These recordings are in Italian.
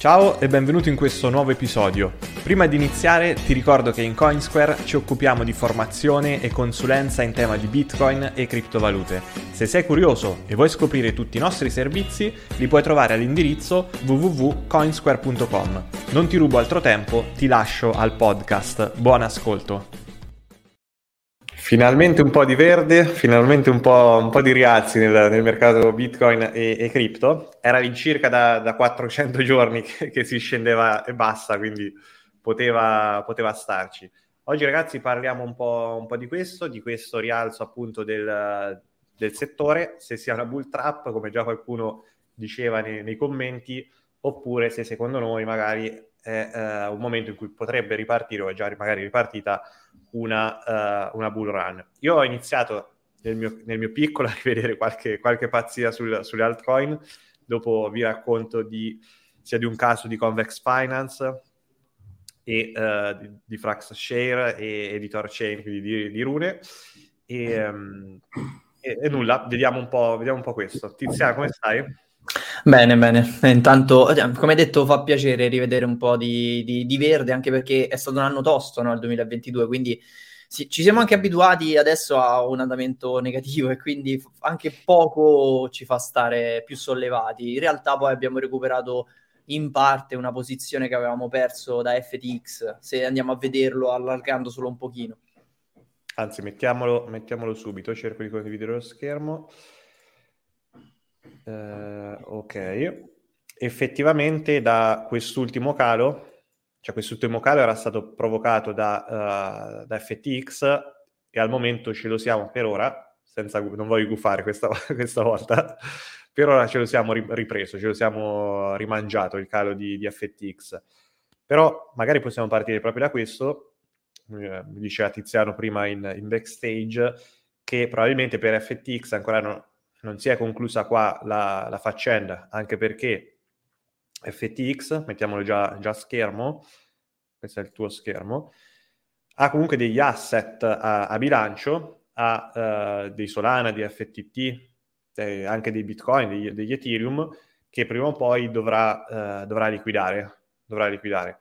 Ciao e benvenuto in questo nuovo episodio. Prima di iniziare ti ricordo che in Coinsquare ci occupiamo di formazione e consulenza in tema di Bitcoin e criptovalute. Se sei curioso e vuoi scoprire tutti i nostri servizi, li puoi trovare all'indirizzo www.coinsquare.com. Non ti rubo altro tempo, ti lascio al podcast. Buon ascolto. Finalmente un po' di verde, finalmente un po', un po di rialzi nel, nel, mercato Bitcoin e, e cripto. Era all'incirca da, da 400 giorni che, che, si scendeva e basta, quindi poteva, poteva starci. Oggi ragazzi parliamo un po', un po', di questo, di questo rialzo appunto del, del, settore, se sia una bull trap, come già qualcuno diceva nei, nei commenti, oppure se secondo noi magari è uh, un momento in cui potrebbe ripartire o è già magari ripartita una, uh, una bull run. Io ho iniziato nel mio, nel mio piccolo a rivedere qualche, qualche pazzia sul, sulle altcoin, dopo vi racconto di, sia di un caso di Convex Finance e uh, di, di Frax Share e, e di Torchain, quindi di, di Rune. E, um, e, e, nulla, vediamo un, po', vediamo un po' questo. Tiziana, come stai? Bene, bene. Intanto, cioè, come detto, fa piacere rivedere un po' di, di, di verde, anche perché è stato un anno tosto, no, il 2022, quindi sì, ci siamo anche abituati adesso a un andamento negativo e quindi anche poco ci fa stare più sollevati. In realtà poi abbiamo recuperato in parte una posizione che avevamo perso da FTX, se andiamo a vederlo allargando solo un pochino. Anzi, mettiamolo, mettiamolo subito, cerco di condividere lo schermo. Eh, ok. Effettivamente da quest'ultimo calo, cioè quest'ultimo calo era stato provocato da, uh, da FTX e al momento ce lo siamo per ora, senza, non voglio gufare questa, questa volta, per ora ce lo siamo ripreso, ce lo siamo rimangiato il calo di, di FTX. Però magari possiamo partire proprio da questo, eh, mi diceva Tiziano prima in, in backstage, che probabilmente per FTX ancora non, non si è conclusa qua la, la faccenda, anche perché FTX, mettiamolo già, a schermo, questo è il tuo schermo, ha comunque degli asset a, a bilancio, ha uh, dei Solana, di FTT, eh, anche dei Bitcoin, degli, degli, Ethereum, che prima o poi dovrà, uh, dovrà, liquidare, dovrà liquidare.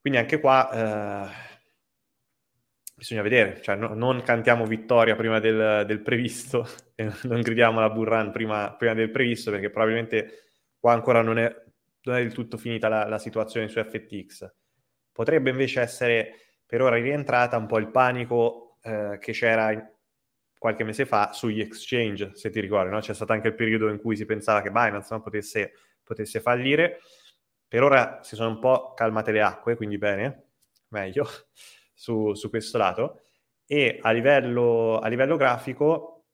Quindi anche qua... Uh, bisogna vedere, cioè no, non cantiamo vittoria prima del, del previsto non gridiamo la bull run prima, prima, del previsto perché probabilmente qua ancora non è, non è del tutto finita la, la, situazione su FTX. Potrebbe invece essere per ora rientrata un po' il panico eh, che c'era qualche mese fa sugli exchange, se ti ricordi, no? c'è stato anche il periodo in cui si pensava che Binance no, potesse, potesse fallire. Per ora si sono un po' calmate le acque, quindi bene, meglio su, su questo lato e a livello, a livello grafico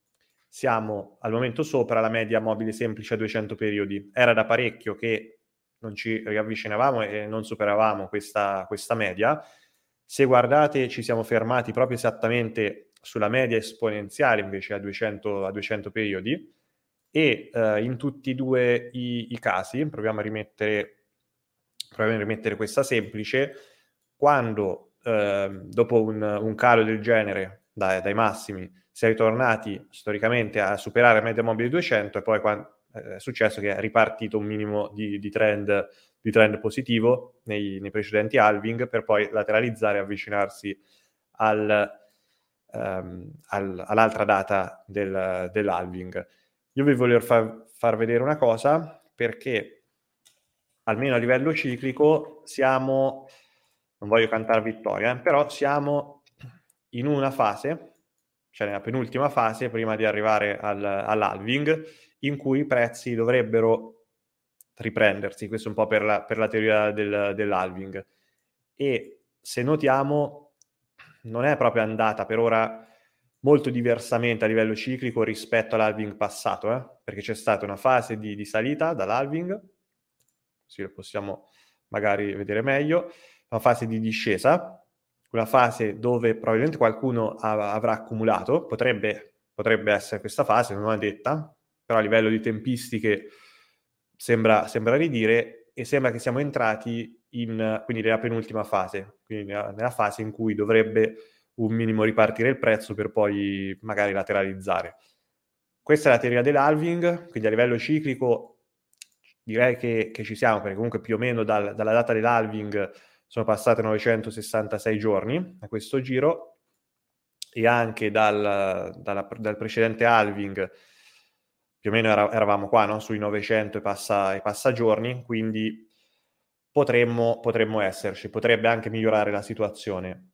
siamo al momento sopra la media mobile semplice a 200 periodi. Era da parecchio che non ci riavvicinavamo e non superavamo questa, questa media. Se guardate, ci siamo fermati proprio esattamente sulla media esponenziale invece a 200, a 200 periodi e eh, in tutti e due i, i, casi, proviamo a proviamo a rimettere questa semplice, quando Ehm, dopo un, un, calo del genere dai, dai, massimi, si è ritornati storicamente a superare media mobile 200 e poi quando, eh, è successo che è ripartito un minimo di, di, trend, di trend, positivo nei, nei, precedenti halving per poi lateralizzare e avvicinarsi al, um, al, all'altra data del, dell'halving. Io vi voglio far, far vedere una cosa perché almeno a livello ciclico siamo non voglio cantare vittoria, eh, però siamo in una fase, cioè nella penultima fase, prima di arrivare al, all'halving, in cui i prezzi dovrebbero riprendersi, questo un po' per la, per la teoria del, dell'halving. E se notiamo, non è proprio andata per ora molto diversamente a livello ciclico rispetto all'halving passato, eh? perché c'è stata una fase di, di salita dall'halving, così lo possiamo magari vedere meglio, una fase di discesa, una fase dove probabilmente qualcuno av- avrà accumulato, potrebbe, potrebbe essere questa fase, non è detta, però a livello di tempistiche sembra, sembra ridire e sembra che siamo entrati in, quindi nella penultima fase, quindi nella, nella fase in cui dovrebbe un minimo ripartire il prezzo per poi magari lateralizzare. Questa è la teoria dell'halving, quindi a livello ciclico direi che, che ci siamo, perché comunque più o meno dal, dalla data dell'halving sono passati 966 giorni a questo giro e anche dal, dalla, dal precedente halving più o meno era, eravamo qua no? sui 900 e passa, e passa giorni, quindi potremmo, potremmo esserci, potrebbe anche migliorare la situazione.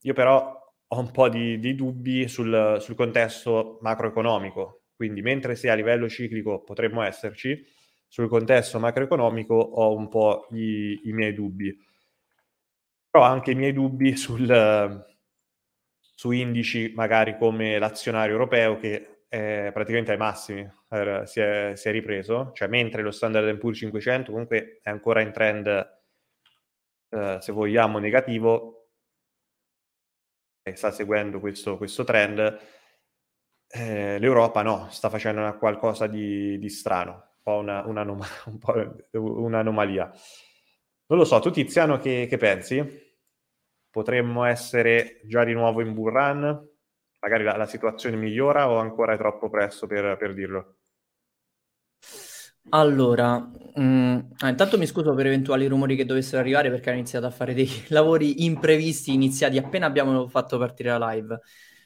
Io però ho un po' di, di dubbi sul, sul, contesto macroeconomico, quindi mentre se a livello ciclico potremmo esserci, sul contesto macroeconomico ho un po' i, i miei dubbi. Però anche i miei dubbi sul, su indici magari come l'azionario europeo che è praticamente ai massimi, si è, si è ripreso, cioè mentre lo Standard Poor's 500 comunque è ancora in trend, eh, se vogliamo, negativo, sta seguendo questo, questo trend, eh, l'Europa no, sta facendo una, qualcosa di, di, strano, un po', una, un'anom- un po' un'anomalia. Non lo so, tu Tiziano che, che, pensi? Potremmo essere già di nuovo in bull run? Magari la, la situazione migliora o ancora è troppo presto per, per dirlo? Allora, mh, mm, ah, intanto mi scuso per eventuali rumori che dovessero arrivare perché ho iniziato a fare dei lavori imprevisti iniziati appena abbiamo fatto partire la live.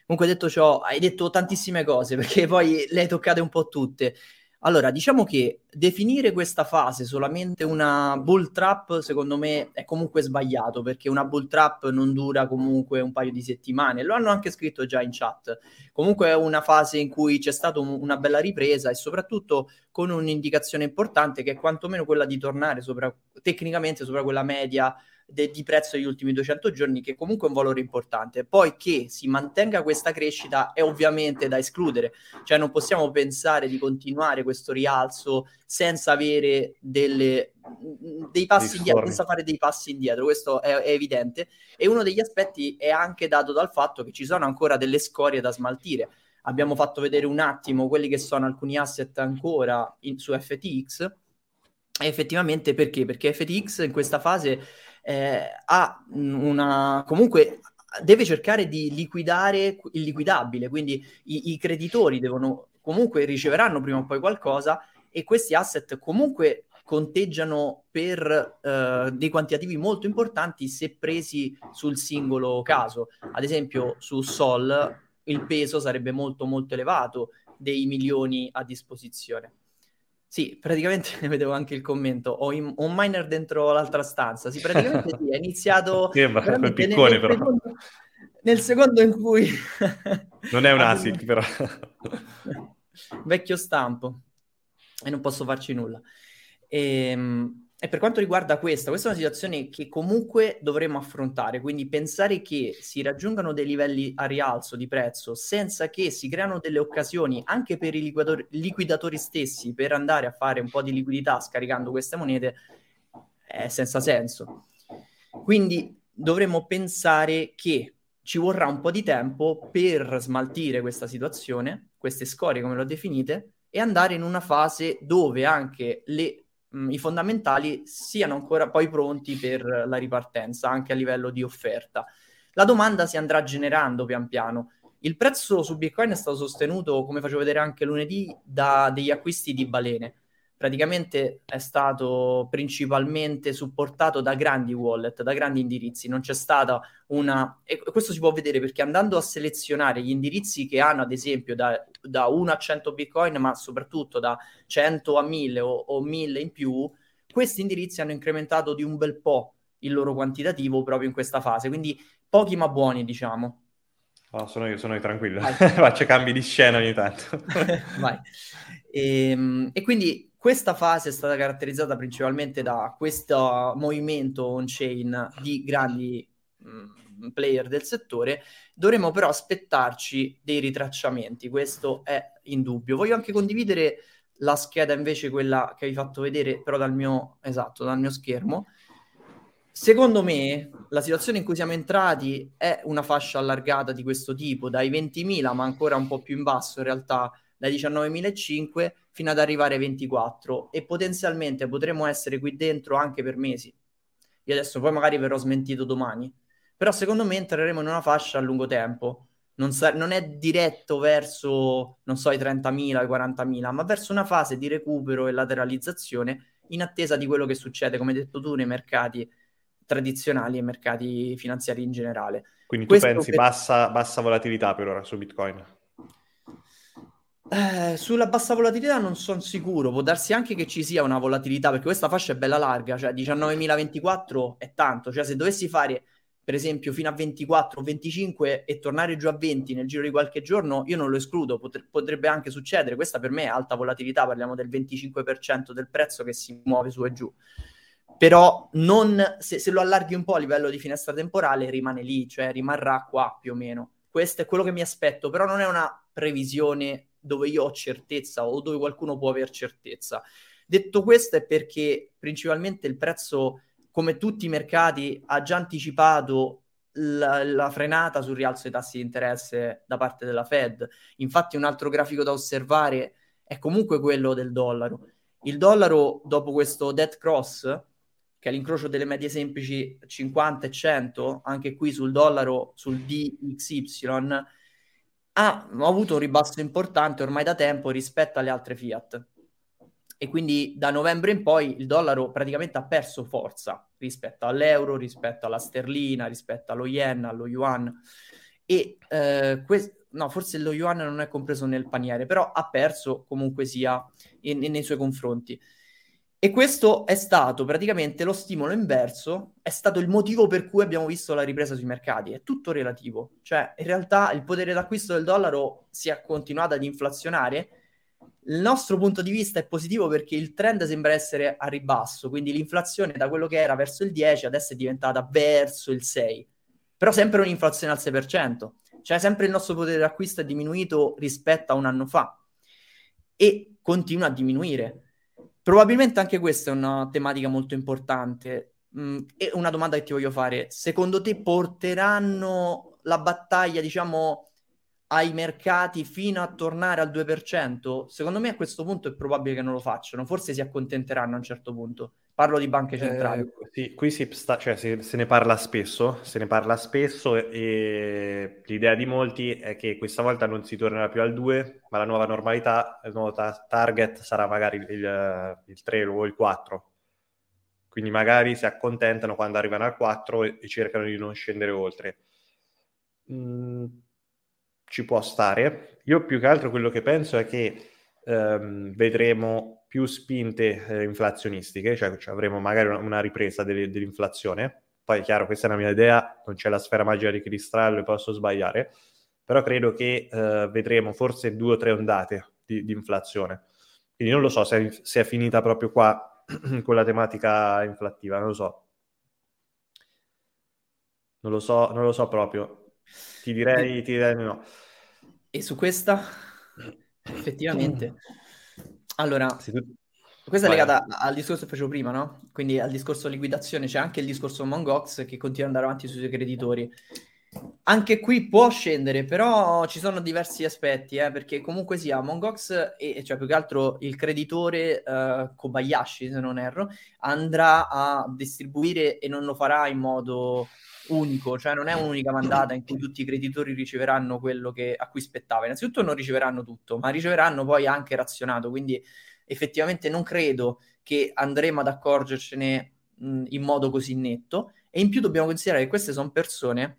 Comunque detto ciò, hai detto tantissime cose perché poi le hai toccate un po' tutte. Allora, diciamo che definire questa fase solamente una bull trap, secondo me, è comunque sbagliato, perché una bull trap non dura comunque un paio di settimane. Lo hanno anche scritto già in chat. Comunque è una fase in cui c'è stata un, una bella ripresa e soprattutto con un'indicazione importante che è quantomeno quella di tornare sopra, tecnicamente sopra quella media de- di prezzo degli ultimi 200 giorni, che comunque è un valore importante. Poi che si mantenga questa crescita è ovviamente da escludere, cioè non possiamo pensare di continuare questo rialzo senza avere delle, dei passi indietro, senza fare dei passi indietro, questo è, è evidente. E uno degli aspetti è anche dato dal fatto che ci sono ancora delle scorie da smaltire abbiamo fatto vedere un attimo quelli che sono alcuni asset ancora in, su FTX. E effettivamente perché? Perché FTX in questa fase eh, ha una comunque deve cercare di liquidare il liquidabile, quindi i, i creditori devono comunque riceveranno prima o poi qualcosa e questi asset comunque conteggiano per uh, dei quantitativi molto importanti se presi sul singolo caso. Ad esempio su Sol il peso sarebbe molto molto elevato dei milioni a disposizione. Sì, praticamente ne vedevo anche il commento. Ho, in, ho un miner dentro l'altra stanza. Sì, praticamente sì, è iniziato. Sì, quel piccone, nel, però. Secondo, nel secondo in cui. non è un ASIC, però. Vecchio stampo. E non posso farci nulla. E, ehm, e per quanto riguarda questa, questa è una situazione che comunque dovremo affrontare, quindi pensare che si raggiungano dei livelli a rialzo di prezzo senza che si creano delle occasioni anche per i liquidatori, liquidatori stessi per andare a fare un po' di liquidità scaricando queste monete è senza senso. Quindi dovremmo pensare che ci vorrà un po' di tempo per smaltire questa situazione, queste scorie come le ho definite, e andare in una fase dove anche le mh, i fondamentali siano ancora poi pronti per la ripartenza, anche a livello di offerta. La domanda si andrà generando pian piano. Il prezzo su Bitcoin è stato sostenuto, come facevo vedere anche lunedì, da degli acquisti di balene praticamente è stato principalmente supportato da grandi wallet, da grandi indirizzi. Non c'è stata una... E questo si può vedere perché andando a selezionare gli indirizzi che hanno, ad esempio, da, da 1 a 100 bitcoin, ma soprattutto da 100 a 1000 o, o 1000 in più, questi indirizzi hanno incrementato di un bel po' il loro quantitativo proprio in questa fase. Quindi pochi ma buoni, diciamo. Oh, sono io, sono io tranquillo. Faccio cambi di scena ogni tanto. Vai. E, ehm, e quindi questa fase è stata caratterizzata principalmente da questo movimento on-chain di grandi mh, player del settore, dovremmo però aspettarci dei ritracciamenti, questo è indubbio. Voglio anche condividere la scheda invece, quella che vi fatto vedere però dal mio, esatto, dal mio schermo. Secondo me la situazione in cui siamo entrati è una fascia allargata di questo tipo, dai 20.000 ma ancora un po' più in basso in realtà dai 19.500 fino ad arrivare ai 24 e potenzialmente potremmo essere qui dentro anche per mesi. Io adesso poi magari verrò smentito domani, però secondo me entreremo in una fascia a lungo tempo. Non, sa- non è diretto verso, non so, i 30.000, i 40.000, ma verso una fase di recupero e lateralizzazione in attesa di quello che succede, come hai detto tu, nei mercati tradizionali e mercati finanziari in generale. Quindi Questo tu pensi per- bassa, bassa volatilità per ora su Bitcoin? Eh, sulla bassa volatilità non sono sicuro, può darsi anche che ci sia una volatilità perché questa fascia è bella larga, cioè 19.024 è tanto, cioè se dovessi fare per esempio fino a 24 25 e tornare giù a 20 nel giro di qualche giorno, io non lo escludo, potre- potrebbe anche succedere, questa per me è alta volatilità, parliamo del 25% del prezzo che si muove su e giù. Però non, se, se lo allarghi un po' a livello di finestra temporale rimane lì, cioè rimarrà qua più o meno. Questo è quello che mi aspetto, però non è una previsione dove io ho certezza o dove qualcuno può aver certezza. Detto questo è perché principalmente il prezzo, come tutti i mercati, ha già anticipato la, la frenata sul rialzo dei tassi di interesse da parte della Fed. Infatti un altro grafico da osservare è comunque quello del dollaro. Il dollaro dopo questo dead cross, che è l'incrocio delle medie semplici 50 e 100, anche qui sul dollaro, sul DXY, ha avuto un ribasso importante ormai da tempo rispetto alle altre fiat. E quindi da novembre in poi il dollaro praticamente ha perso forza rispetto all'euro, rispetto alla sterlina, rispetto allo yen, allo yuan. E eh, que- no, forse lo yuan non è compreso nel paniere, però ha perso comunque sia in- in- nei suoi confronti. E questo è stato praticamente lo stimolo inverso, è stato il motivo per cui abbiamo visto la ripresa sui mercati. È tutto relativo, cioè in realtà il potere d'acquisto del dollaro si è continuato ad inflazionare. Il nostro punto di vista è positivo perché il trend sembra essere a ribasso, quindi l'inflazione da quello che era verso il 10 adesso è diventata verso il 6, però sempre un'inflazione al 6%, cioè sempre il nostro potere d'acquisto è diminuito rispetto a un anno fa e continua a diminuire. Probabilmente anche questa è una tematica molto importante. Mm, e una domanda che ti voglio fare: secondo te porteranno la battaglia, diciamo, ai mercati fino a tornare al 2%? Secondo me a questo punto è probabile che non lo facciano, forse si accontenteranno a un certo punto. Parlo di banche centrali. Eh, sì, qui si sta, cioè, se, se ne parla spesso, se ne parla spesso e l'idea di molti è che questa volta non si tornerà più al 2, ma la nuova normalità, il nuovo ta- target sarà magari il, il 3 o il 4. Quindi magari si accontentano quando arrivano al 4 e, e cercano di non scendere oltre. Mm, ci può stare. Io più che altro quello che penso è che ehm, vedremo più spinte eh, inflazionistiche, cioè, cioè, avremo magari una, una ripresa delle- dell'inflazione. Poi è chiaro, questa è una mia idea, non c'è la sfera magica di cristallo e posso sbagliare, però credo che eh, vedremo forse due o tre ondate di, di inflazione. Quindi non lo so se è, se è finita proprio qua con la tematica inflattiva, non lo so. Non lo so, non lo so proprio. Ti direi, ti direi di no. E su questa, effettivamente. Allora, Se tu- questa è Vai. legata al discorso che facevo prima, no? Quindi al discorso liquidazione, c'è anche il discorso Mongox che continua ad andare avanti sui suoi creditori. Anche qui può scendere, però ci sono diversi aspetti, eh, perché comunque sia Mongox, e, cioè più che altro il creditore eh, Kobayashi, se non erro, andrà a distribuire e non lo farà in modo unico, cioè non è un'unica mandata in cui tutti i creditori riceveranno quello che, a cui spettava. Innanzitutto non riceveranno tutto, ma riceveranno poi anche razionato, quindi effettivamente non credo che andremo ad accorgercene mh, in modo così netto. E in più dobbiamo considerare che queste sono persone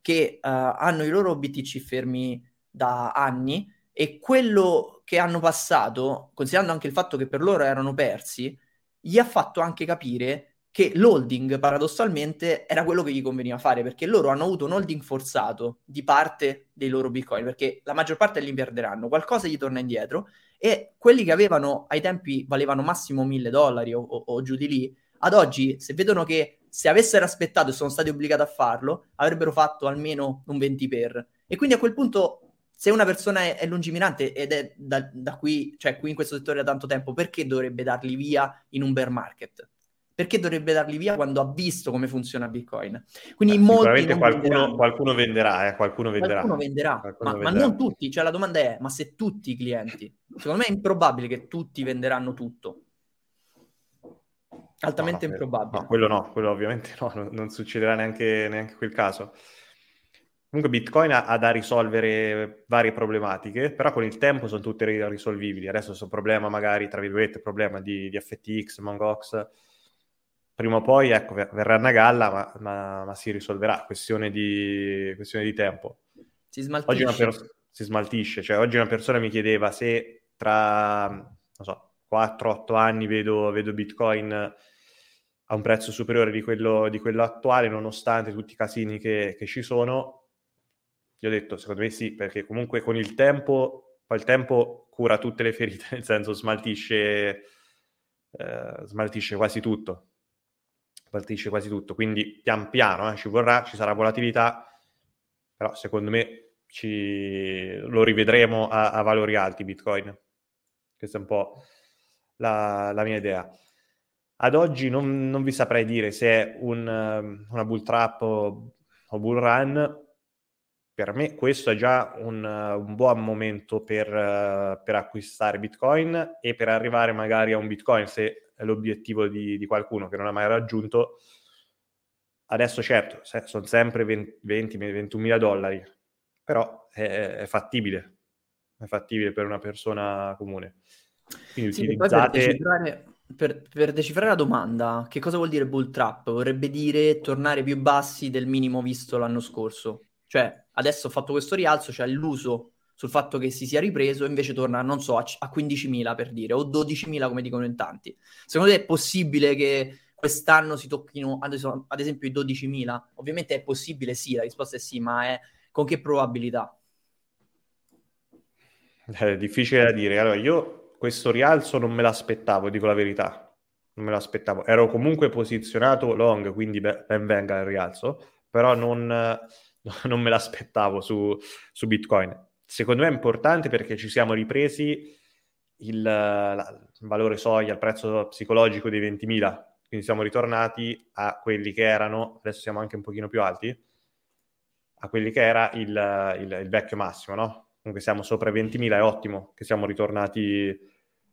che uh, hanno i loro BTC fermi da anni e quello che hanno passato, considerando anche il fatto che per loro erano persi, gli ha fatto anche capire che l'holding paradossalmente era quello che gli conveniva fare perché loro hanno avuto un holding forzato di parte dei loro bitcoin perché la maggior parte li perderanno, qualcosa gli torna indietro e quelli che avevano ai tempi valevano massimo 1000 dollari o, o, o giù di lì, ad oggi se vedono che se avessero aspettato e sono stati obbligati a farlo, avrebbero fatto almeno un 20 per. E quindi a quel punto se una persona è, è lungimirante ed è da, da, qui, cioè qui in questo settore da tanto tempo, perché dovrebbe darli via in un bear market? Perché dovrebbe darli via quando ha visto come funziona Bitcoin? Quindi eh, sicuramente qualcuno, qualcuno, venderà, eh, qualcuno venderà. Qualcuno venderà, qualcuno ma, venderà. ma, non tutti. Cioè la domanda è, ma se tutti i clienti? Secondo me è improbabile che tutti venderanno tutto. Altamente no, no, improbabile. No, quello no, quello ovviamente no, non, non succederà neanche, neanche quel caso. Comunque Bitcoin ha, ha, da risolvere varie problematiche, però con il tempo sono tutte risolvibili. Adesso questo problema magari, tra virgolette, problema di, di FTX, Mongox, prima o poi ecco, verranno a galla, ma, ma, ma si risolverà, questione di, questione di tempo. Si smaltisce. Per... si smaltisce, cioè oggi una persona mi chiedeva se tra, non so, 4-8 anni vedo, vedo Bitcoin a un prezzo superiore di quello, di quello attuale, nonostante tutti i casini che, che ci sono, io ho detto, secondo me sì, perché comunque con il tempo, poi il tempo cura tutte le ferite, nel senso smaltisce, eh, smaltisce quasi tutto. Smaltisce quasi tutto. Quindi pian piano eh, ci vorrà, ci sarà volatilità, però secondo me ci, lo rivedremo a, a, valori alti Bitcoin. Questa è un po' la, la mia idea. Ad oggi non, non, vi saprei dire se è un, una bull trap o, o bull run, per me questo è già un, un buon momento per, per, acquistare Bitcoin e per arrivare magari a un Bitcoin se l'obiettivo di, di qualcuno che non ha mai raggiunto. Adesso certo, sono sempre 20-21 mila dollari, però è, è, fattibile, è fattibile per una persona comune. Quindi sì, utilizzate... Per decifrare, per, per decifrare la domanda, che cosa vuol dire bull trap? Vorrebbe dire tornare più bassi del minimo visto l'anno scorso. Cioè, adesso ho fatto questo rialzo, c'è cioè l'uso sul fatto che si sia ripreso, invece torna, non so, a, a 15.000 per dire, o 12.000 come dicono in tanti. Secondo te è possibile che quest'anno si tocchino, ad esempio, i 12.000? Ovviamente è possibile, sì, la risposta è sì, ma è con che probabilità? È difficile da dire. Allora, io questo rialzo non me l'aspettavo, dico la verità. Non me l'aspettavo. Ero comunque posizionato long, quindi ben venga il rialzo, però non non me l'aspettavo su, su, Bitcoin. Secondo me è importante perché ci siamo ripresi il, la, il valore soglia, il prezzo psicologico dei 20.000, quindi siamo ritornati a quelli che erano, adesso siamo anche un pochino più alti, a quelli che era il, il, il vecchio massimo, no? Comunque siamo sopra i 20.000, è ottimo che siamo ritornati,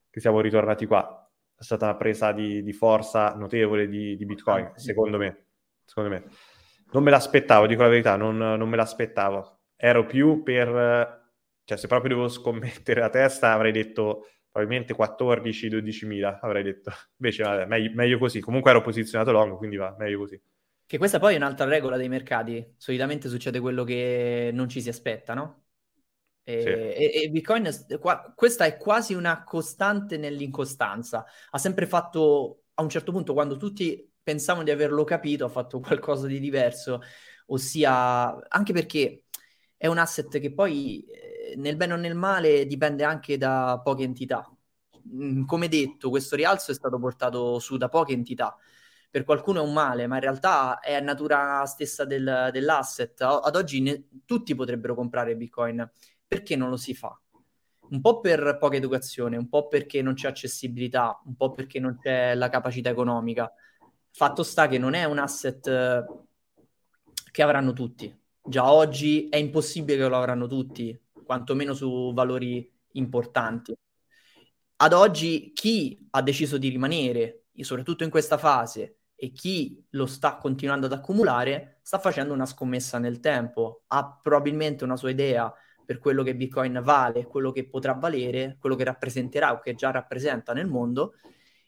che siamo ritornati qua. È stata una presa di, di forza notevole di, di Bitcoin, secondo me. Secondo me. Non me l'aspettavo, dico la verità, non, non me l'aspettavo. Ero più per... Cioè, se proprio devo scommettere la testa, avrei detto probabilmente 14-12 mila, avrei detto. Invece, vabbè, meglio, meglio, così. Comunque ero posizionato long, quindi va, meglio così. Che questa poi è un'altra regola dei mercati. Solitamente succede quello che non ci si aspetta, no? E, sì. e, e Bitcoin, qua, questa è quasi una costante nell'incostanza. Ha sempre fatto, a un certo punto, quando tutti pensavano di averlo capito, ha fatto qualcosa di diverso, ossia anche perché è un asset che poi eh, nel bene o nel male dipende anche da poche entità. Mm, come detto, questo rialzo è stato portato su da poche entità. Per qualcuno è un male, ma in realtà è natura stessa del, dell'asset. Ad oggi ne, tutti potrebbero comprare Bitcoin. Perché non lo si fa? un po' per poca educazione, un po' perché non c'è accessibilità, un po' perché non c'è la capacità economica. Fatto sta che non è un asset eh, che avranno tutti. Già oggi è impossibile che lo avranno tutti, quantomeno su valori importanti. Ad oggi chi ha deciso di rimanere, soprattutto in questa fase, e chi lo sta continuando ad accumulare, sta facendo una scommessa nel tempo, ha probabilmente una sua idea per quello che Bitcoin vale, quello che potrà valere, quello che rappresenterà o che già rappresenta nel mondo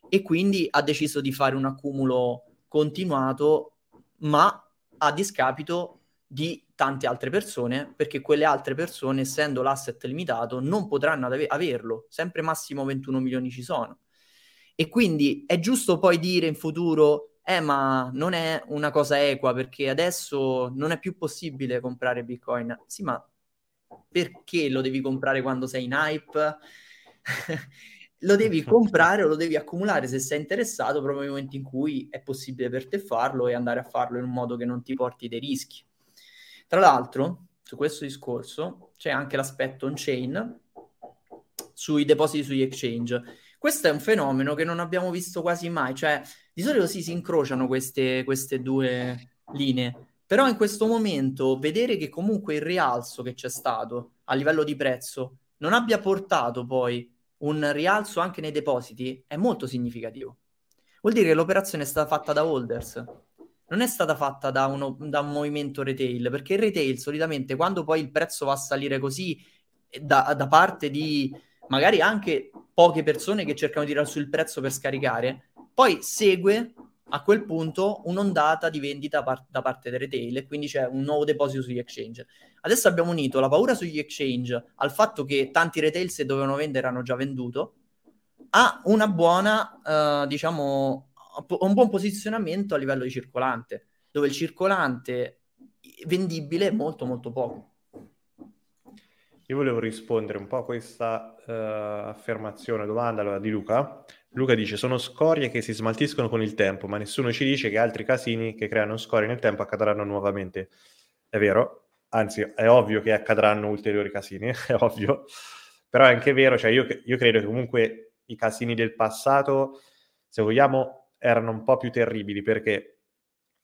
e quindi ha deciso di fare un accumulo continuato, ma a discapito di tante altre persone, perché quelle altre persone, essendo l'asset limitato, non potranno ave- averlo, sempre massimo 21 milioni ci sono. E quindi è giusto poi dire in futuro, eh ma non è una cosa equa perché adesso non è più possibile comprare Bitcoin. Sì, ma perché lo devi comprare quando sei in hype? lo devi comprare o lo devi accumulare se sei interessato proprio nel momento in cui è possibile per te farlo e andare a farlo in un modo che non ti porti dei rischi. Tra l'altro, su questo discorso c'è anche l'aspetto on-chain sui depositi sugli exchange. Questo è un fenomeno che non abbiamo visto quasi mai, cioè di solito sì, si incrociano queste, queste due linee, però in questo momento vedere che comunque il rialzo che c'è stato a livello di prezzo non abbia portato poi un rialzo anche nei depositi è molto significativo. Vuol dire che l'operazione è stata fatta da holders, non è stata fatta da, uno, da un movimento retail, perché il retail solitamente quando poi il prezzo va a salire così da, da parte di magari anche poche persone che cercano di tirare sul prezzo per scaricare, poi segue a quel punto un'ondata di vendita par- da parte del retail e quindi c'è un nuovo deposito sugli exchange. Adesso abbiamo unito la paura sugli exchange al fatto che tanti retail se dovevano vendere hanno già venduto a una buona, uh, diciamo, un buon posizionamento a livello di circolante, dove il circolante vendibile è molto molto poco. Io volevo rispondere un po' a questa uh, affermazione, domanda allora, di Luca. Luca dice: Sono scorie che si smaltiscono con il tempo, ma nessuno ci dice che altri casini che creano scorie nel tempo accadranno nuovamente. È vero, anzi, è ovvio che accadranno ulteriori casini, è ovvio, però è anche vero, cioè io, io credo che comunque i casini del passato, se vogliamo, erano un po' più terribili perché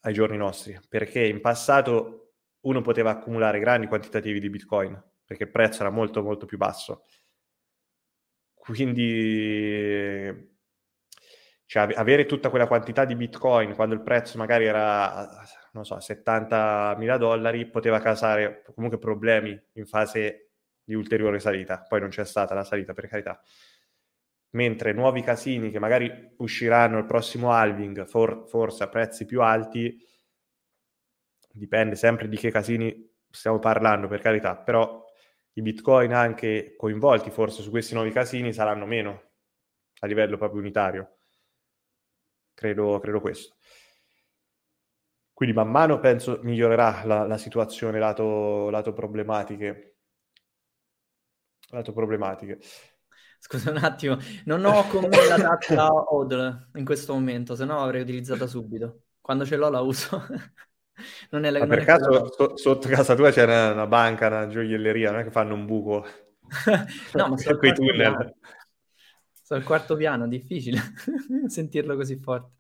ai giorni nostri, perché in passato uno poteva accumulare grandi quantitativi di Bitcoin perché il prezzo era molto molto più basso. Quindi cioè, avere tutta quella quantità di Bitcoin quando il prezzo magari era, non so, 70 mila dollari, poteva causare comunque problemi in fase di ulteriore salita. Poi non c'è stata la salita, per carità. Mentre nuovi casini che magari usciranno il prossimo halving, for- forse a prezzi più alti, dipende sempre di che casini stiamo parlando, per carità, però i bitcoin anche coinvolti forse su questi nuovi casini saranno meno a livello proprio unitario. Credo, credo questo. Quindi man mano penso migliorerà la, la situazione lato, lato problematiche. Lato problematiche. Scusa un attimo, non ho con me la data ODL in questo momento, se no l'avrei utilizzata subito. Quando ce l'ho la uso. non è la, Ma per caso so, sotto casa tua c'è una, una, banca, una gioielleria, non è che fanno un buco? no, ma sono quei tunnel. Piano. Sto al quarto piano, difficile sentirlo così forte.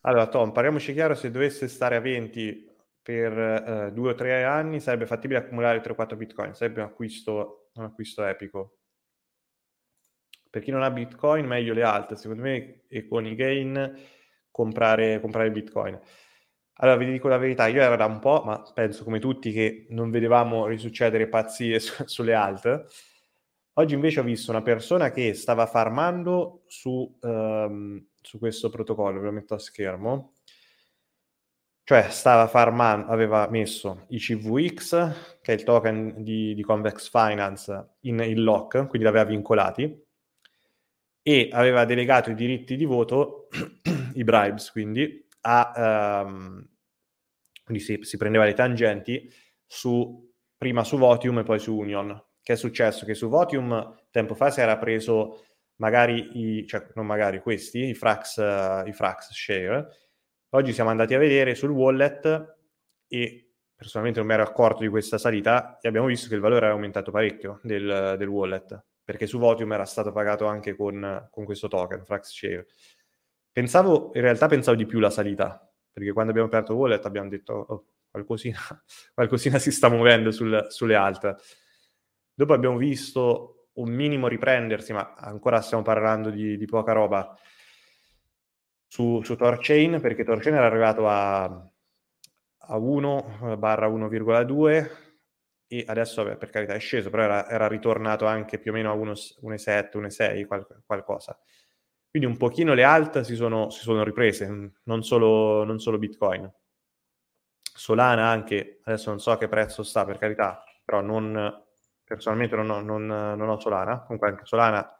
Allora, Tom, parliamoci chiaro, se dovesse stare a 20 per eh, due o tre anni, sarebbe fattibile accumulare 3-4 bitcoin, sarebbe un acquisto, un acquisto epico. Per chi non ha bitcoin, meglio le alte, secondo me, e con i gain comprare, comprare bitcoin. Allora, vi dico la verità, io ero da un po', ma penso come tutti che non vedevamo risuccedere pazzie su, sulle alt. Oggi invece ho visto una persona che stava farmando su, um, su questo protocollo, ve lo metto a schermo. Cioè, stava farmando, aveva messo i CVX, che è il token di, di Convex Finance, in, in lock, quindi l'aveva vincolati, e aveva delegato i diritti di voto, i bribes quindi, a, um, quindi si, si, prendeva le tangenti su, prima su Votium e poi su Union. Che è successo? Che su Votium tempo fa si era preso magari, i, cioè non magari questi, i Frax, uh, i Frax Share. Oggi siamo andati a vedere sul wallet e personalmente non mi ero accorto di questa salita e abbiamo visto che il valore era aumentato parecchio del, del wallet perché su Votium era stato pagato anche con, con questo token, Frax Share. Pensavo, in realtà pensavo di più la salita, perché quando abbiamo aperto Wallet abbiamo detto oh, qualcosina, qualcosina, si sta muovendo sul, sulle altre. Dopo abbiamo visto un minimo riprendersi, ma ancora stiamo parlando di, di poca roba, su, su Torchain, perché Torchain era arrivato a, a 1 barra 1,2 e adesso, vabbè, per carità, è sceso, però era, era ritornato anche più o meno a 1,7, 1,6, qual, qualcosa. Quindi un pochino le alt si sono, si sono riprese, non solo, non solo, Bitcoin. Solana anche, adesso non so a che prezzo sta per carità, però non, personalmente non ho, non, non ho Solana, comunque anche Solana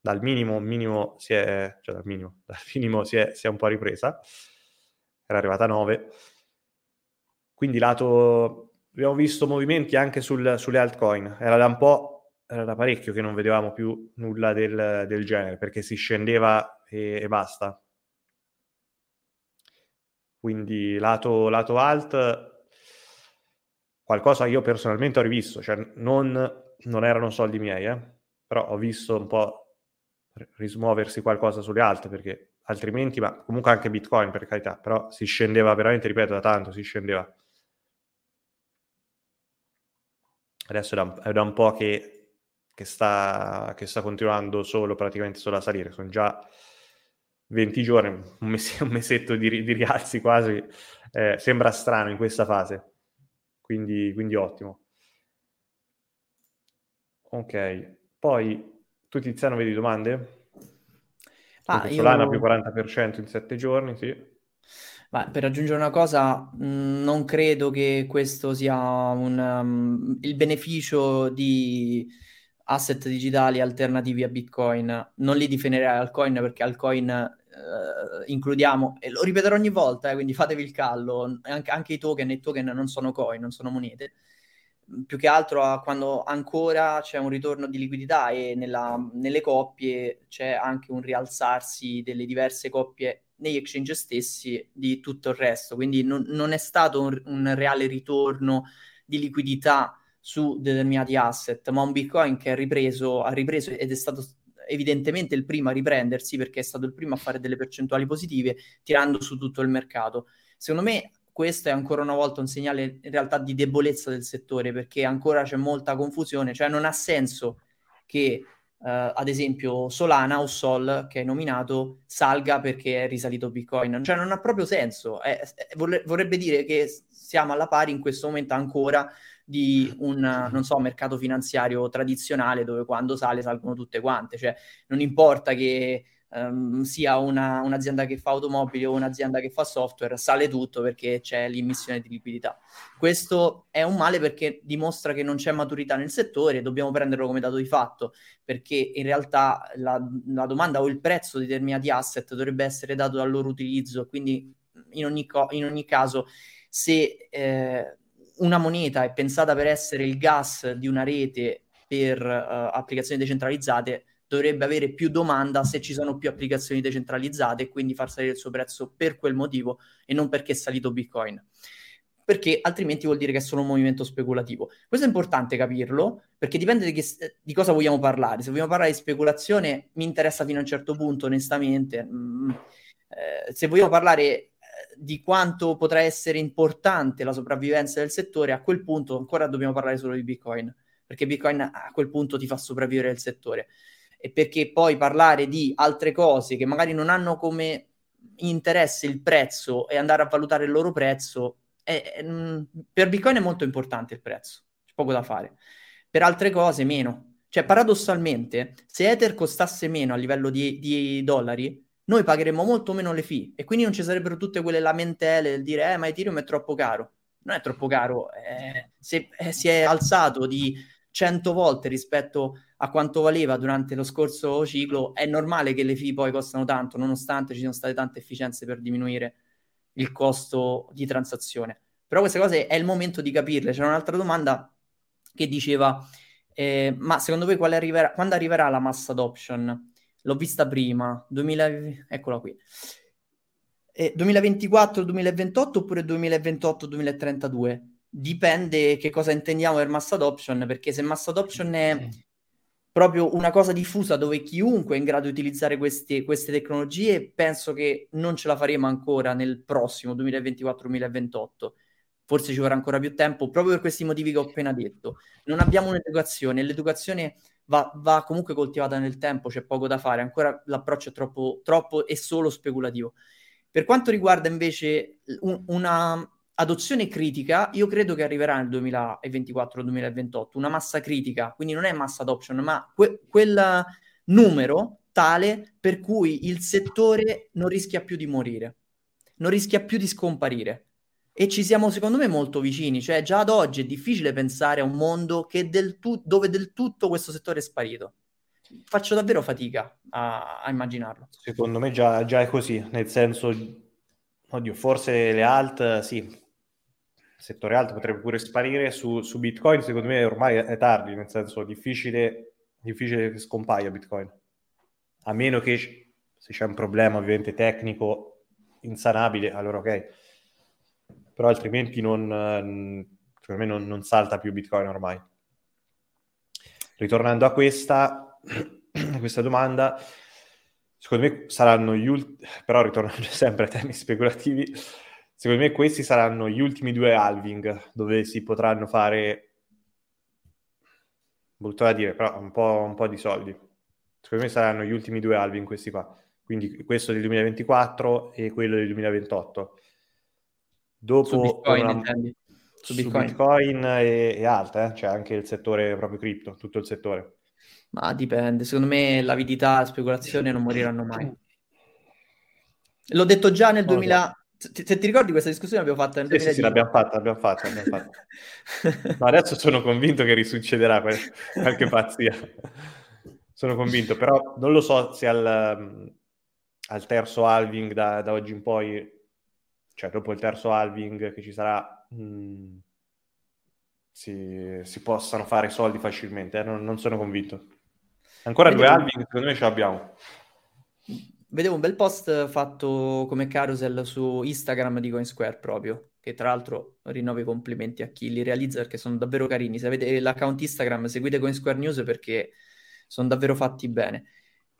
dal minimo, minimo si è, cioè dal minimo, dal minimo si è, si è un po' ripresa, era arrivata a 9. Quindi lato, abbiamo visto movimenti anche sul, sulle altcoin, era da un po' era da parecchio che non vedevamo più nulla del, del genere, perché si scendeva e, e basta. Quindi lato, lato alt, qualcosa io personalmente ho rivisto, cioè non, non erano soldi miei, eh? però ho visto un po' rismuoversi qualcosa sulle alte, perché altrimenti, ma comunque anche Bitcoin per carità, però si scendeva veramente, ripeto, da tanto, si scendeva. Adesso è da, è da un po' che, che, sta, che sta continuando solo, praticamente solo a salire, sono già 20 giorni, un, mese, un mesetto di, di, rialzi quasi, eh, sembra strano in questa fase, quindi, quindi ottimo. Ok, poi tu Tiziano vedi domande? Ah, Solana io... più 40% in 7 giorni, sì. Ma per aggiungere una cosa, mh, non credo che questo sia un, um, il beneficio di asset digitali alternativi a Bitcoin. Non li definirei altcoin perché altcoin eh, includiamo, e lo ripeterò ogni volta, eh, quindi fatevi il callo, anche, anche i token, i token non sono coin, non sono monete più che altro a quando ancora c'è un ritorno di liquidità e nella, nelle coppie c'è anche un rialzarsi delle diverse coppie negli exchange stessi di tutto il resto. Quindi non, non è stato un, un, reale ritorno di liquidità su determinati asset, ma un Bitcoin che ha ripreso, ha ripreso ed è stato evidentemente il primo a riprendersi perché è stato il primo a fare delle percentuali positive tirando su tutto il mercato. Secondo me questo è ancora una volta un segnale in realtà di debolezza del settore perché ancora c'è molta confusione, cioè non ha senso che Uh, ad esempio Solana o Sol che hai nominato salga perché è risalito Bitcoin, cioè non ha proprio senso, è, è, vorrebbe dire che siamo alla pari in questo momento ancora di un so, mercato finanziario tradizionale dove quando sale salgono tutte quante, cioè non importa che um, sia una, un'azienda che fa automobili o un'azienda che fa software, sale tutto perché c'è l'immissione di liquidità. Questo è un male perché dimostra che non c'è maturità nel settore, dobbiamo prenderlo come dato di fatto, perché in realtà la, la domanda o il prezzo di determinati asset dovrebbe essere dato dal loro utilizzo, quindi in ogni, co- in ogni caso se eh, una moneta è pensata per essere il gas di una rete per uh, applicazioni decentralizzate, dovrebbe avere più domanda se ci sono più applicazioni decentralizzate e quindi far salire il suo prezzo per quel motivo e non perché è salito Bitcoin. Perché altrimenti vuol dire che è solo un movimento speculativo. Questo è importante capirlo, perché dipende di, che, di cosa vogliamo parlare. Se vogliamo parlare di speculazione, mi interessa fino a un certo punto, onestamente. Mm, eh, se vogliamo parlare eh, di quanto potrà essere importante la sopravvivenza del settore, a quel punto ancora dobbiamo parlare solo di Bitcoin, perché Bitcoin a quel punto ti fa sopravvivere il settore e perché poi parlare di altre cose che magari non hanno come interesse il prezzo e andare a valutare il loro prezzo, è, è, mm, per Bitcoin è molto importante il prezzo, c'è poco da fare. Per altre cose meno. Cioè, paradossalmente, se Ether costasse meno a livello di, di dollari, noi pagheremmo molto meno le fee e quindi non ci sarebbero tutte quelle lamentele del dire eh ma Ethereum è troppo caro. Non è troppo caro, eh, se, eh, si è alzato di 100 volte rispetto a quanto valeva durante lo scorso ciclo, è normale che le fee poi costano tanto, nonostante ci siano state tante efficienze per diminuire il costo di transazione. Però queste cose è il momento di capirle. C'era un'altra domanda che diceva, eh, ma secondo voi arriverà, quando arriverà la mass adoption? L'ho vista prima, 2000, eccola qui. Eh, 2024-2028 oppure 2028-2032? Dipende che cosa intendiamo per mass adoption, perché se mass adoption è proprio una cosa diffusa dove chiunque è in grado di utilizzare queste, queste tecnologie, penso che non ce la faremo ancora nel prossimo 2024-2028. Forse ci vorrà ancora più tempo, proprio per questi motivi che ho appena detto. Non abbiamo un'educazione, l'educazione va, va comunque coltivata nel tempo, c'è poco da fare, ancora l'approccio è troppo, troppo e solo speculativo. Per quanto riguarda invece un, una, adozione critica, io credo che arriverà nel 2024-2028, una massa critica, quindi non è massa adoption, ma que- quel numero tale per cui il settore non rischia più di morire, non rischia più di scomparire. E ci siamo, secondo me, molto vicini. Cioè, già ad oggi è difficile pensare a un mondo del tu- dove del tutto questo settore è sparito. Faccio davvero fatica a, a immaginarlo. Secondo me già, già, è così, nel senso, oddio, forse le alt, sì, settore alto potrebbe pure sparire. Su, su Bitcoin, secondo me, ormai è tardi, nel senso difficile, difficile che scompaia Bitcoin. A meno che se c'è un problema ovviamente tecnico insanabile, allora ok. Però altrimenti non, secondo me non, non salta più Bitcoin ormai. Ritornando a questa, a questa domanda, secondo me saranno gli ultimi, però ritornando sempre ai temi speculativi, Secondo me questi saranno gli ultimi due halving dove si potranno fare, brutto da dire, però un po', un po', di soldi. Secondo me saranno gli ultimi due halving questi qua. Quindi questo del 2024 e quello del 2028. Dopo su Bitcoin, una... su Bitcoin, su Bitcoin e, e altre, eh? cioè anche il settore proprio cripto, tutto il settore. Ma dipende, secondo me l'avidità e la speculazione non moriranno mai. L'ho detto già nel 2000, se, ti ricordi questa discussione l'abbiamo fatta nel sì, Sì, sì, l'abbiamo fatta, l'abbiamo fatta. L'abbiamo fatta. Ma adesso sono convinto che risuccederà qualche pazzia. sono convinto, però non lo so se al, al terzo halving da, da, oggi in poi, cioè dopo il terzo halving che ci sarà, mh, mm, si, si, possano fare soldi facilmente. Eh? Non, non, sono convinto. Ancora Vediamo. due halving, secondo me ce l'abbiamo. Vedevo un bel post fatto come carousel su Instagram di Coinsquare proprio, che tra l'altro rinnovo i complimenti a chi li realizza perché sono davvero carini. Se avete l'account Instagram seguite Coinsquare News perché sono davvero fatti bene.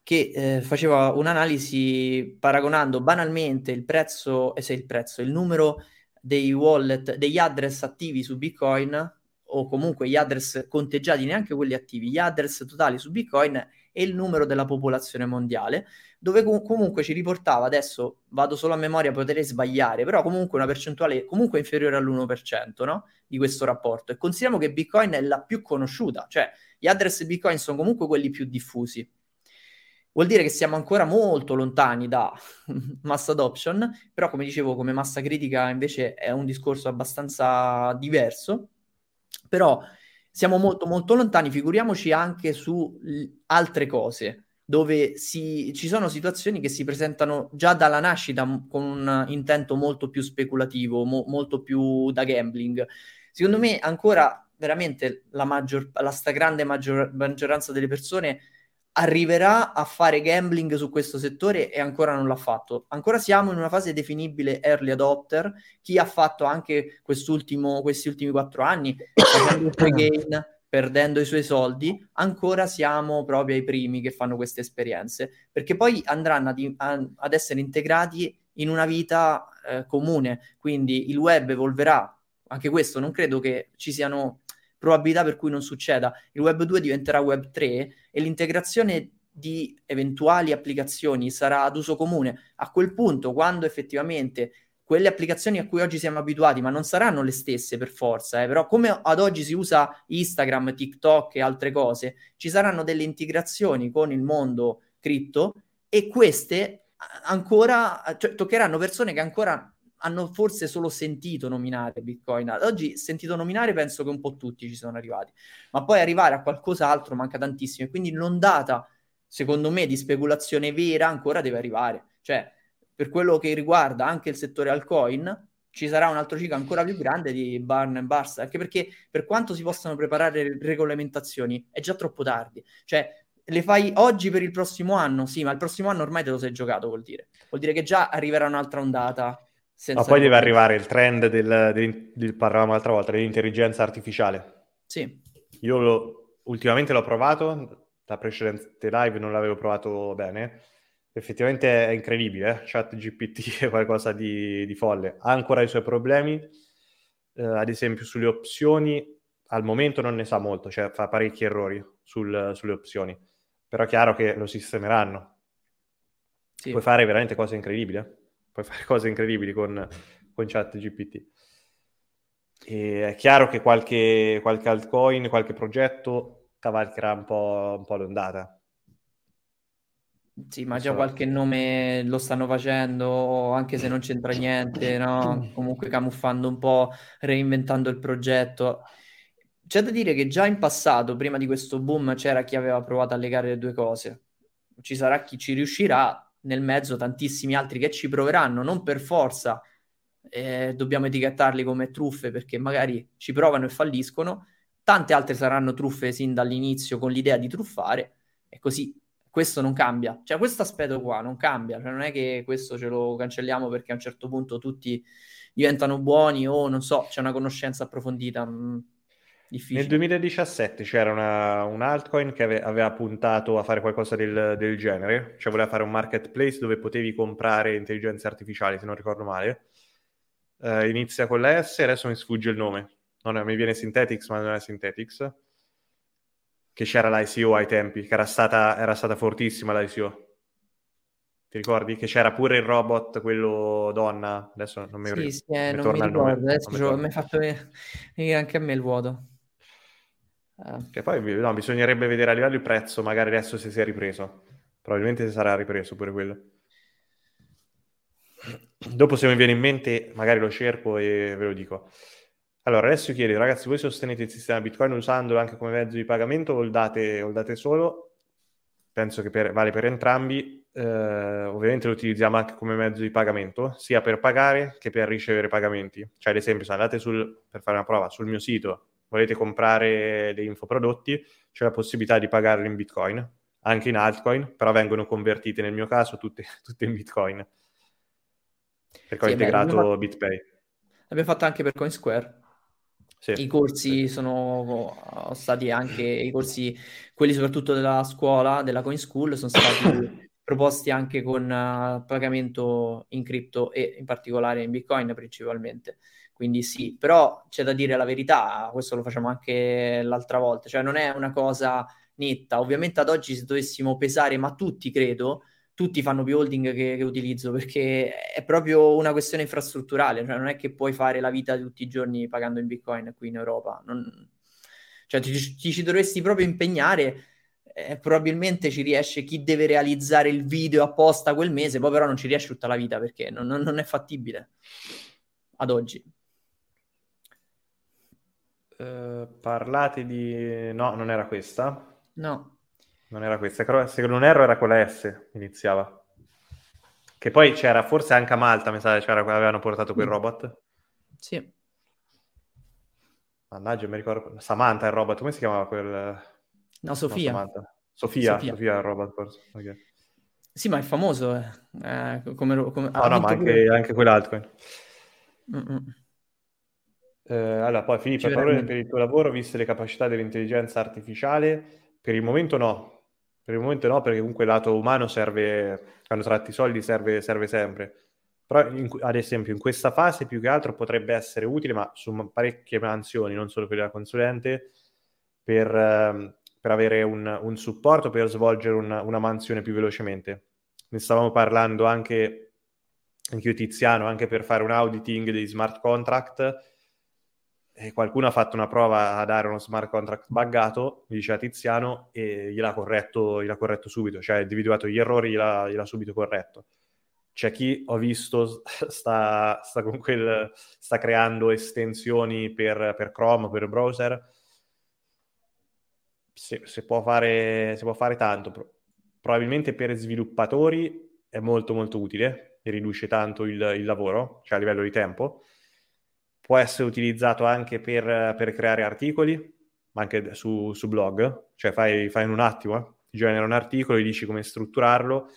Che eh, faceva un'analisi paragonando banalmente il prezzo, eh, se il prezzo, il numero dei wallet, degli address attivi su Bitcoin o comunque gli address conteggiati, neanche quelli attivi, gli address totali su Bitcoin e il numero della popolazione mondiale dove com- comunque ci riportava, adesso vado solo a memoria, potrei sbagliare, però comunque una percentuale comunque inferiore all'1% no? di questo rapporto. E consideriamo che Bitcoin è la più conosciuta, cioè gli address Bitcoin sono comunque quelli più diffusi. Vuol dire che siamo ancora molto lontani da mass adoption, però come dicevo, come massa critica invece è un discorso abbastanza diverso. Però siamo molto molto lontani, figuriamoci anche su altre cose dove si, ci sono situazioni che si presentano già dalla nascita con un intento molto più speculativo, mo, molto più da gambling. Secondo me ancora veramente la, maggior, la stragrande maggior, maggioranza delle persone arriverà a fare gambling su questo settore e ancora non l'ha fatto. Ancora siamo in una fase definibile early adopter. Chi ha fatto anche questi ultimi quattro anni, gain, perdendo i suoi soldi, ancora siamo proprio ai primi che fanno queste esperienze, perché poi andranno ad, ad essere integrati in una vita eh, comune, quindi il web evolverà, anche questo non credo che ci siano probabilità per cui non succeda, il web 2 diventerà web 3 e l'integrazione di eventuali applicazioni sarà ad uso comune. A quel punto, quando effettivamente quelle applicazioni a cui oggi siamo abituati, ma non saranno le stesse per forza, eh, però come ad oggi si usa Instagram, TikTok e altre cose, ci saranno delle integrazioni con il mondo cripto e queste ancora cioè, toccheranno persone che ancora hanno forse solo sentito nominare Bitcoin. Ad oggi sentito nominare penso che un po' tutti ci sono arrivati, ma poi arrivare a qualcos'altro manca tantissimo e quindi l'ondata, secondo me, di speculazione vera ancora deve arrivare. Cioè, per quello che riguarda anche il settore altcoin, ci sarà un altro ciclo ancora più grande di Barn Bars, anche perché per quanto si possano preparare regolamentazioni, è già troppo tardi. Cioè, le fai oggi per il prossimo anno? Sì, ma il prossimo anno ormai te lo sei giocato, vuol dire. Vuol dire che già arriverà un'altra ondata. Ma poi deve arrivare il trend del, del, del parlavamo l'altra volta, dell'intelligenza artificiale. Sì. Io lo, ultimamente l'ho provato, la precedente live non l'avevo provato bene, effettivamente è incredibile, eh? chat GPT è qualcosa di, di, folle, ha ancora i suoi problemi, eh, ad esempio sulle opzioni, al momento non ne sa molto, cioè fa parecchi errori sul, sulle opzioni, però è chiaro che lo sistemeranno. Sì. Puoi fare veramente cose incredibili, eh? Puoi fare cose incredibili con, con chat GPT. E è chiaro che qualche, qualche altcoin, qualche progetto cavalcherà un po', un po' l'ondata sì, ma già qualche nome lo stanno facendo, anche se non c'entra niente, no? Comunque camuffando un po', reinventando il progetto. C'è da dire che già in passato, prima di questo boom, c'era chi aveva provato a legare le due cose. Ci sarà chi ci riuscirà, nel mezzo tantissimi altri che ci proveranno, non per forza eh, dobbiamo etichettarli come truffe perché magari ci provano e falliscono, tante altre saranno truffe sin dall'inizio con l'idea di truffare e così questo non cambia, cioè questo aspetto qua non cambia, cioè non è che questo ce lo cancelliamo perché a un certo punto tutti diventano buoni o non so, c'è una conoscenza approfondita. Mh, mm, difficile. Nel 2017 c'era una, un altcoin che ave, aveva puntato a fare qualcosa del, del, genere, cioè voleva fare un marketplace dove potevi comprare intelligenze artificiali, se non ricordo male. Uh, inizia con la S, adesso mi sfugge il nome. Non è, mi viene Synthetics, ma non è Synthetics che c'era l'ICO ai tempi, che era stata, era stata fortissima l'ICO. Ti ricordi? Che c'era pure il robot, quello donna, adesso non mi, sì, sì, eh, non mi ricordo, nome, adesso mi ha fatto venire anche a me il vuoto. Uh. Che poi no, bisognerebbe vedere a livello di prezzo, magari adesso se si è ripreso. Probabilmente si sarà ripreso pure quello. Dopo se mi viene in mente, magari lo cerco e ve lo dico. Allora, adesso chiedo, ragazzi, voi sostenete il sistema Bitcoin usandolo anche come mezzo di pagamento o il date, o il date solo? Penso che per, vale per entrambi. Eh, ovviamente lo utilizziamo anche come mezzo di pagamento, sia per pagare che per ricevere pagamenti. Cioè, ad esempio, se andate sul, per fare una prova sul mio sito, volete comprare dei infoprodotti, c'è la possibilità di pagarli in Bitcoin, anche in altcoin, però vengono convertite nel mio caso tutte, tutte in Bitcoin. Perché sì, ho integrato beh, BitPay. L'abbiamo fatto anche per CoinSquare. Sì. I corsi sono stati anche i corsi, quelli soprattutto della scuola, della Coin School, sono stati proposti anche con uh, pagamento in cripto e in particolare in Bitcoin principalmente. Quindi sì, però c'è da dire la verità, questo lo facciamo anche l'altra volta, cioè non è una cosa netta. Ovviamente ad oggi se dovessimo pesare, ma tutti credo, tutti fanno più holding che, che, utilizzo perché è proprio una questione infrastrutturale, cioè non è che puoi fare la vita tutti i giorni pagando in bitcoin qui in Europa, non... cioè ti, ti, ci dovresti proprio impegnare, eh, probabilmente ci riesce chi deve realizzare il video apposta quel mese, poi però non ci riesce tutta la vita perché non, non, non è fattibile ad oggi. Uh, parlate di... no, non era questa. No. Non era questa, se non erro era quella S, iniziava. Che poi c'era, forse anche a Malta, mi sa, c'era, avevano portato quel mm. robot. Sì. Mannaggia, mi ricordo. Samantha il robot, come si chiamava quel... No, Sofia. No, Sofia, Sofia, Sofia il robot forse. Okay. Sì, ma è famoso, eh. Eh, come, come... No, no, ma anche, anche quell'altro. Eh, allora, poi Filippo, per, per il tuo lavoro, viste le capacità dell'intelligenza artificiale, per il momento no, per il momento no, perché comunque il lato umano serve, quando tratti i soldi serve, serve sempre. Però, in, ad esempio, in questa fase più che altro potrebbe essere utile, ma su parecchie mansioni, non solo quelle da consulente, per, eh, per avere un, un, supporto, per svolgere una, una mansione più velocemente. Ne stavamo parlando anche, anche io Tiziano, anche per fare un auditing dei smart contract, e qualcuno ha fatto una prova a dare uno smart contract buggato, mi diceva Tiziano, e gliel'ha corretto, gliel'ha corretto subito, cioè ha individuato gli errori, gliel'ha, gliel'ha subito corretto. C'è chi ho visto sta, sta, quel, sta creando estensioni per, per, Chrome, per browser. Si, si, può fare, si può fare tanto. Probabilmente per sviluppatori è molto molto utile e riduce tanto il, il lavoro, cioè a livello di tempo può essere utilizzato anche per, per creare articoli, ma anche su, su blog, cioè fai, fai, in un attimo, eh? ti genera un articolo e dici come strutturarlo.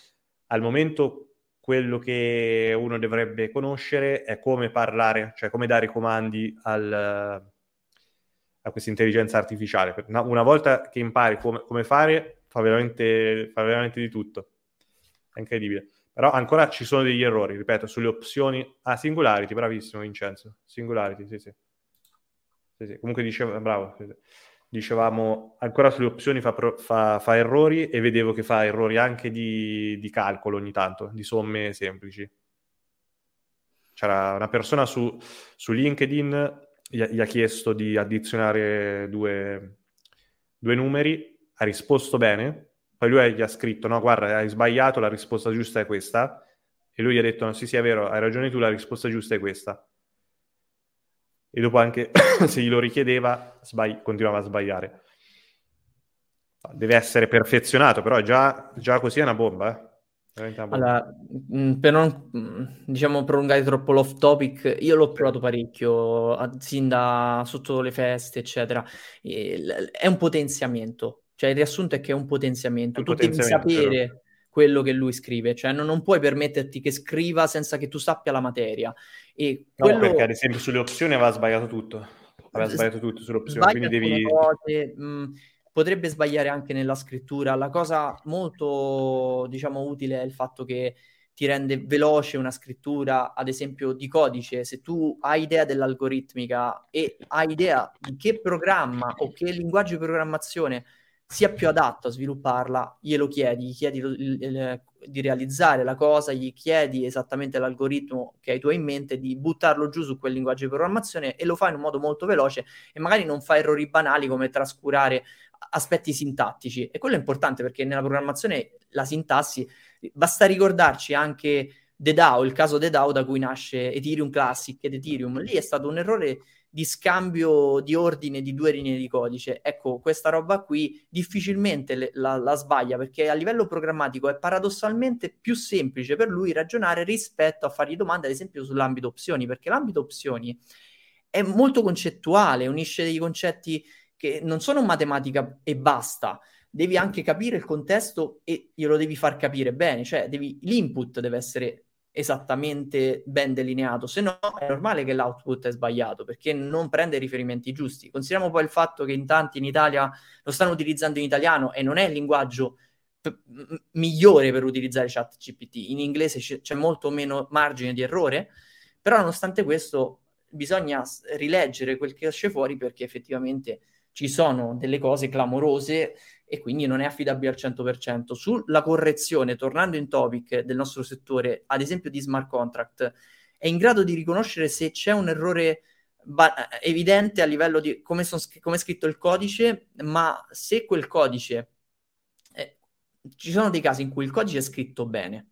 Al momento quello che uno dovrebbe conoscere è come parlare, cioè come dare comandi al, a questa intelligenza artificiale. Una volta che impari come, come fare, fa veramente, fa veramente di tutto. È incredibile. Però ancora ci sono degli errori, ripeto, sulle opzioni... Ah, Singularity, bravissimo Vincenzo. Singularity, sì, sì. sì, sì. Comunque diceva, bravo, sì, dicevamo, ancora sulle opzioni fa, fa, fa, errori e vedevo che fa errori anche di, di calcolo ogni tanto, di somme semplici. C'era una persona su, su LinkedIn, gli, ha chiesto di addizionare due, due numeri, ha risposto bene, poi lui gli ha scritto, no, guarda, hai sbagliato, la risposta giusta è questa. E lui gli ha detto, no, sì, sì, è vero, hai ragione tu, la risposta giusta è questa. E dopo anche, se glielo richiedeva, sbagli- continuava a sbagliare. Deve essere perfezionato, però già, già così è una bomba, eh? Allora, mh, per non mh, diciamo prolungare troppo l'off topic, io l'ho provato parecchio, sin da sotto le feste, eccetera. È un potenziamento, cioè il riassunto è che è un potenziamento. È un Tu devi potenziamento, sapere quello che lui scrive, cioè non, non puoi permetterti che scriva senza che tu sappia la materia. E No, quello perché ad esempio sulle opzioni aveva sbagliato tutto. Aveva sbagliato tutto sulle opzioni, sbaglia quindi devi... cose, mh, potrebbe sbagliare anche nella scrittura. La cosa molto, diciamo, utile è il fatto che ti rende veloce una scrittura, ad esempio, di codice. Se tu hai idea dell'algoritmica e hai idea di che programma o che linguaggio di programmazione sia più adatto a svilupparla, glielo chiedi, gli chiedi il- il- di realizzare la cosa, gli chiedi esattamente l'algoritmo che hai tu in mente, di buttarlo giù su quel linguaggio di programmazione e lo fai in un modo molto veloce e magari non fai errori banali come trascurare aspetti sintattici. E quello è importante perché nella programmazione la sintassi, basta ricordarci anche The DAO, il caso The DAO da cui nasce Ethereum Classic ed Ethereum. Lì è stato un errore di scambio di ordine di due linee di codice. Ecco, questa roba qui difficilmente le- la, la sbaglia perché a livello programmatico è paradossalmente più semplice per lui ragionare rispetto a fargli domande, ad esempio, sull'ambito opzioni, perché l'ambito opzioni è molto concettuale, unisce dei concetti che non sono matematica e basta. Devi anche capire il contesto e glielo devi far capire bene, cioè devi- l'input deve essere esattamente ben delineato, se no è normale che l'output è sbagliato perché non prende i riferimenti giusti. Consideriamo poi il fatto che in tanti in Italia lo stanno utilizzando in italiano e non è il linguaggio p- migliore per utilizzare ChatGPT. In inglese c- c'è molto meno margine di errore, però nonostante questo bisogna rileggere quel che esce fuori perché effettivamente ci sono delle cose clamorose e quindi non è affidabile al 100%. Sulla correzione, tornando in topic del nostro settore, ad esempio di smart contract, è in grado di riconoscere se c'è un errore ba- evidente a livello di come, son come è scritto il codice, ma se quel codice... eh, ci sono dei casi in cui il codice è scritto bene.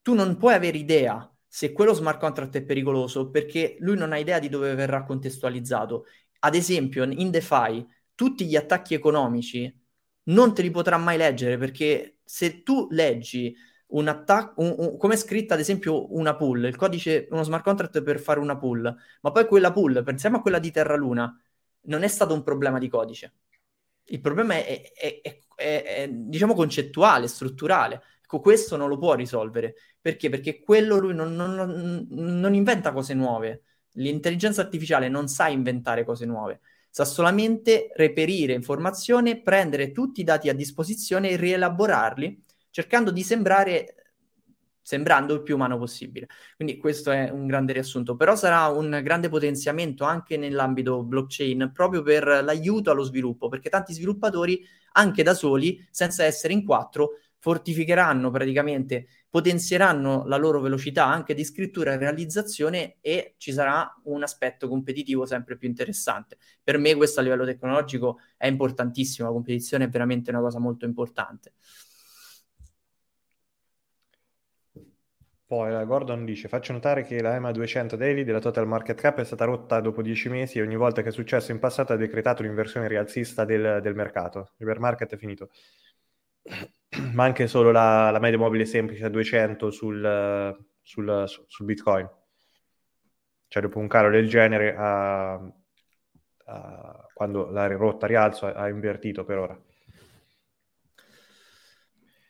Tu non puoi avere idea se quello smart contract è pericoloso perché lui non ha idea di dove verrà contestualizzato. Ad esempio, in DeFi, tutti gli attacchi economici non te li potrà mai leggere perché se tu leggi un attacco, come è scritta ad esempio una pool, il codice, uno smart contract per fare una pool, ma poi quella pool, pensiamo a quella di Terra Luna, non è stato un problema di codice. Il problema è, è- è- è- diciamo, concettuale, strutturale. Ecco, questo non lo può risolvere. Perché? Perché quello lui non- non- non inventa cose nuove. L'intelligenza artificiale non sa inventare cose nuove, sa solamente reperire informazione, prendere tutti i dati a disposizione e rielaborarli, cercando di sembrare sembrando il più umano possibile. Quindi questo è un grande riassunto, però sarà un grande potenziamento anche nell'ambito blockchain proprio per l'aiuto allo sviluppo, perché tanti sviluppatori anche da soli, senza essere in quattro, fortificheranno praticamente, potenzieranno la loro velocità anche di scrittura e realizzazione e ci sarà un aspetto competitivo sempre più interessante. Per me questo a livello tecnologico è importantissimo, la competizione è veramente una cosa molto importante. Poi eh, Gordon dice: Faccio notare che la EMA 200 daily della total market cap è stata rotta dopo 10 mesi e ogni volta che è successo in passato ha decretato un'inversione rialzista del, del mercato. Il bear market è finito. Ma anche solo la, la media mobile semplice a 200 sul, sul, su- sul Bitcoin. Cioè, dopo un calo del genere, ha- ha- quando l'ha rotta a rialzo, ha, ha invertito per ora.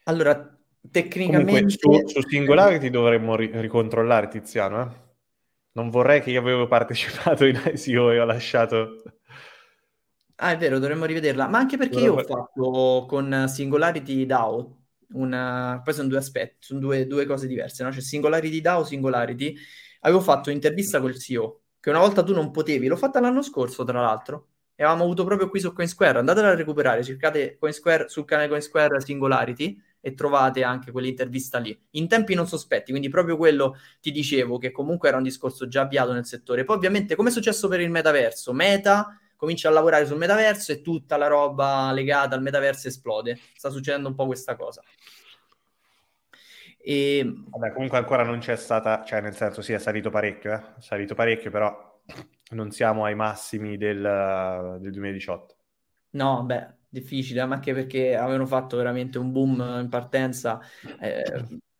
Allora, Comunque, tecnicamente... su, su Singularity dovremmo ri- ricontrollare Tiziano, eh? Non vorrei che io avevo partecipato in ICO e ho lasciato... Ah, è vero, dovremmo rivederla, ma anche perché io ho fatto con Singularity DAO, una... poi sono due aspetti, sono due, due cose diverse, no? C'è Singularity DAO, Singularity. Avevo fatto un'intervista col CEO, che una volta tu non potevi, l'ho fatta l'anno scorso, tra l'altro, e avevamo avuto proprio qui su Coinsquare, andatela a recuperare, cercate Coinsquare, sul canale Coinsquare Singularity e trovate anche quell'intervista lì, in tempi non sospetti, quindi proprio quello ti dicevo, che comunque era un discorso già avviato nel settore. Poi ovviamente, come è successo per il metaverso, Meta comincia a lavorare sul metaverso e tutta la roba legata al metaverso esplode. Sta succedendo un po' questa cosa. E Vabbè, comunque ancora non c'è stata, cioè nel senso sì, è salito parecchio, eh? È salito parecchio, però non siamo ai massimi del, del 2018. no, beh, difficile, ma anche perché avevano fatto veramente un boom in partenza. Eh,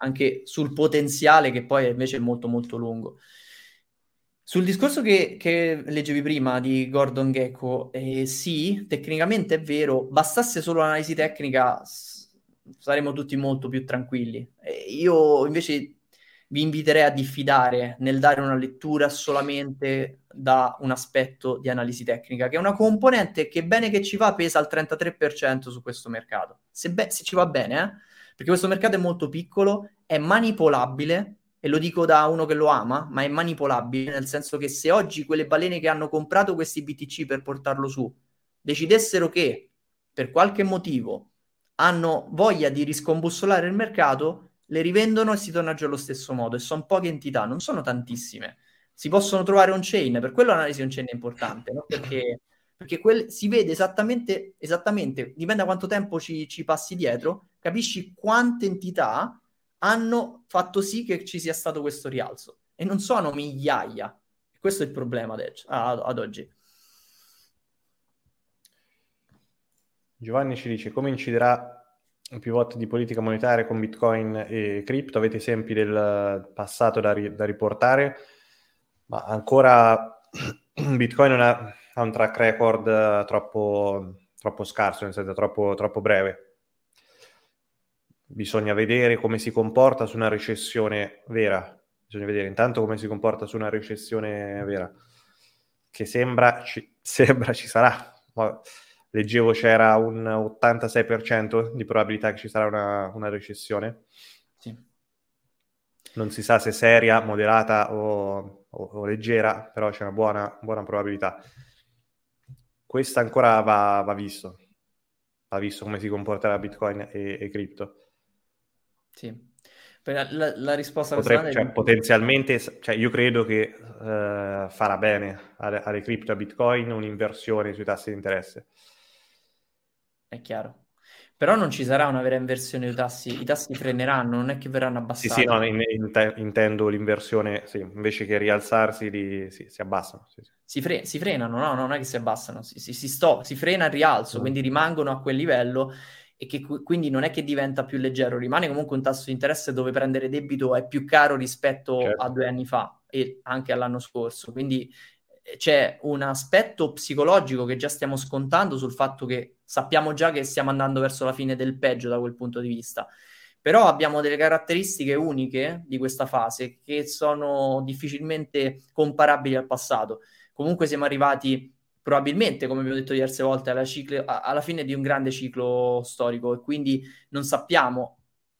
anche sul potenziale che poi invece è molto molto lungo. Sul discorso che, che leggevi prima di Gordon Gecko, eh, sì, tecnicamente è vero, bastasse solo l'analisi tecnica saremmo tutti molto più tranquilli. Eh, io invece vi inviterei a diffidare nel dare una lettura solamente da un aspetto di analisi tecnica, che è una componente che bene che ci va pesa al 33% su questo mercato. Se, be- se ci va bene, eh? perché questo mercato è molto piccolo, è manipolabile, e lo dico da uno che lo ama, ma è manipolabile, nel senso che se oggi quelle balene che hanno comprato questi BTC per portarlo su decidessero che per qualche motivo hanno voglia di riscombussolare il mercato, le rivendono e si torna giù allo stesso modo. E sono poche entità, non sono tantissime. Si possono trovare on chain, per quello l'analisi on chain è importante, no? perché, perché quel, si vede esattamente, esattamente, dipende da quanto tempo ci, ci passi dietro, capisci quante entità hanno fatto sì che ci sia stato questo rialzo. E non sono migliaia. Questo è il problema ad, ad, ad oggi. Giovanni ci dice come inciderà il pivot di politica monetaria con Bitcoin e cripto? Avete esempi del passato da, ri- da riportare? Ma ancora Bitcoin ha, ha, un track record troppo, troppo scarso, nel senso troppo, troppo breve. Bisogna vedere come si comporta su una recessione vera. Bisogna vedere intanto come si comporta su una recessione vera, che sembra ci, sembra ci sarà. Ma leggevo c'era un 86% di probabilità che ci sarà una, una recessione. Sì. Non si sa se seria, moderata o, o, o leggera, però c'è una buona, buona probabilità. Questa ancora va, va, visto. Va visto come si comporterà Bitcoin e, e cripto. Sì. La, la, risposta Potrebbe, cioè, è... potenzialmente, cioè, io credo che uh, farà bene alle, cripto e a Bitcoin un'inversione sui tassi di interesse è chiaro. Però non ci sarà una vera inversione dei tassi, i tassi freneranno, non è che verranno abbassati. Sì, sì, no, in, in, intendo l'inversione, sì, invece che rialzarsi li, sì, si abbassano. Sì, si, fre- si, frenano, no, non è che si abbassano, si, si, sto- si frena il rialzo, mm. quindi rimangono a quel livello e che quindi non è che diventa più leggero, rimane comunque un tasso di interesse dove prendere debito è più caro rispetto certo. a due anni fa e anche all'anno scorso, quindi c'è un aspetto psicologico che già stiamo scontando sul fatto che sappiamo già che stiamo andando verso la fine del peggio da quel punto di vista. Però abbiamo delle caratteristiche uniche di questa fase che sono difficilmente comparabili al passato. Comunque siamo arrivati probabilmente, come abbiamo detto diverse volte, alla, ciclo, alla fine di un grande ciclo storico e quindi non sappiamo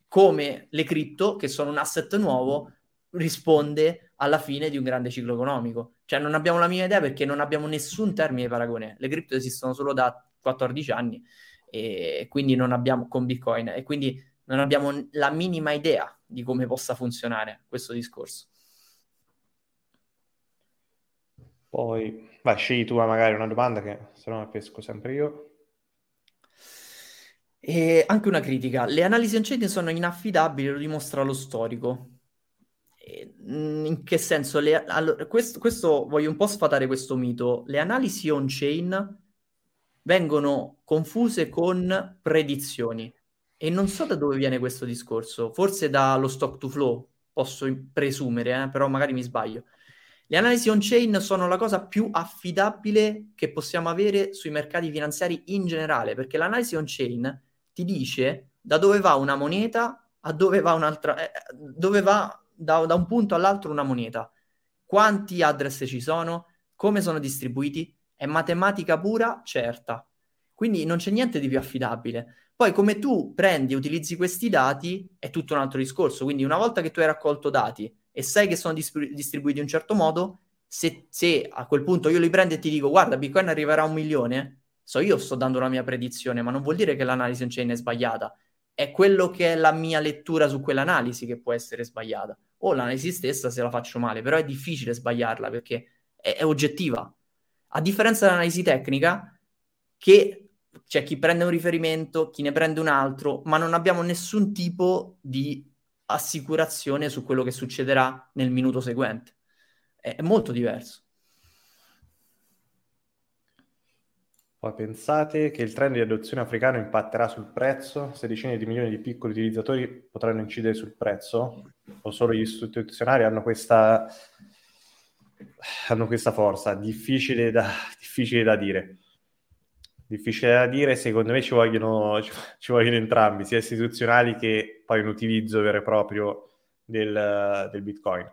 come le cripto, che sono un asset nuovo, risponde alla fine di un grande ciclo economico. Cioè non abbiamo la mia idea perché non abbiamo nessun termine di paragone. Le cripto esistono solo da 14 anni e quindi non abbiamo con Bitcoin e quindi non abbiamo la minima idea di come possa funzionare questo discorso. Poi, vai, scegli tu magari una domanda che se no pesco sempre io. E anche una critica. Le analisi on-chain sono inaffidabili, lo dimostra lo storico. Mm, in che senso? Le, allora, questo, questo, voglio un po' sfatare questo mito. Le analisi on-chain vengono confuse con predizioni e non so da dove viene questo discorso, forse dallo stock to flow, posso presumere, eh, però magari mi sbaglio. Le analisi on-chain sono la cosa più affidabile che possiamo avere sui mercati finanziari in generale, perché l'analisi on-chain ti dice da dove va una moneta a dove va un'altra, eh, dove va da, da un punto all'altro una moneta. Quanti address ci sono? Come sono distribuiti? È matematica pura, certa. Quindi non c'è niente di più affidabile. Poi come tu prendi e utilizzi questi dati è tutto un altro discorso. Quindi una volta che tu hai raccolto dati e sai che sono distribu- distribuiti in un certo modo, se, se, a quel punto io li prendo e ti dico guarda Bitcoin arriverà a un milione, so io sto dando la mia predizione, ma non vuol dire che l'analisi on chain è sbagliata è quello che è la mia lettura su quell'analisi che può essere sbagliata. O l'analisi stessa se la faccio male, però è difficile sbagliarla perché è, è oggettiva. A differenza dell'analisi tecnica, che c'è chi prende un riferimento, chi ne prende un altro, ma non abbiamo nessun tipo di assicurazione su quello che succederà nel minuto seguente. È, molto diverso. Poi pensate che il trend di adozione africano impatterà sul prezzo? Se decine di milioni di piccoli utilizzatori potranno incidere sul prezzo? O solo gli istituzionali hanno questa, hanno questa forza? Difficile da, difficile da dire. Difficile da dire, secondo me ci vogliono, ci vogliono entrambi, sia istituzionali che poi un utilizzo vero e proprio del, del Bitcoin.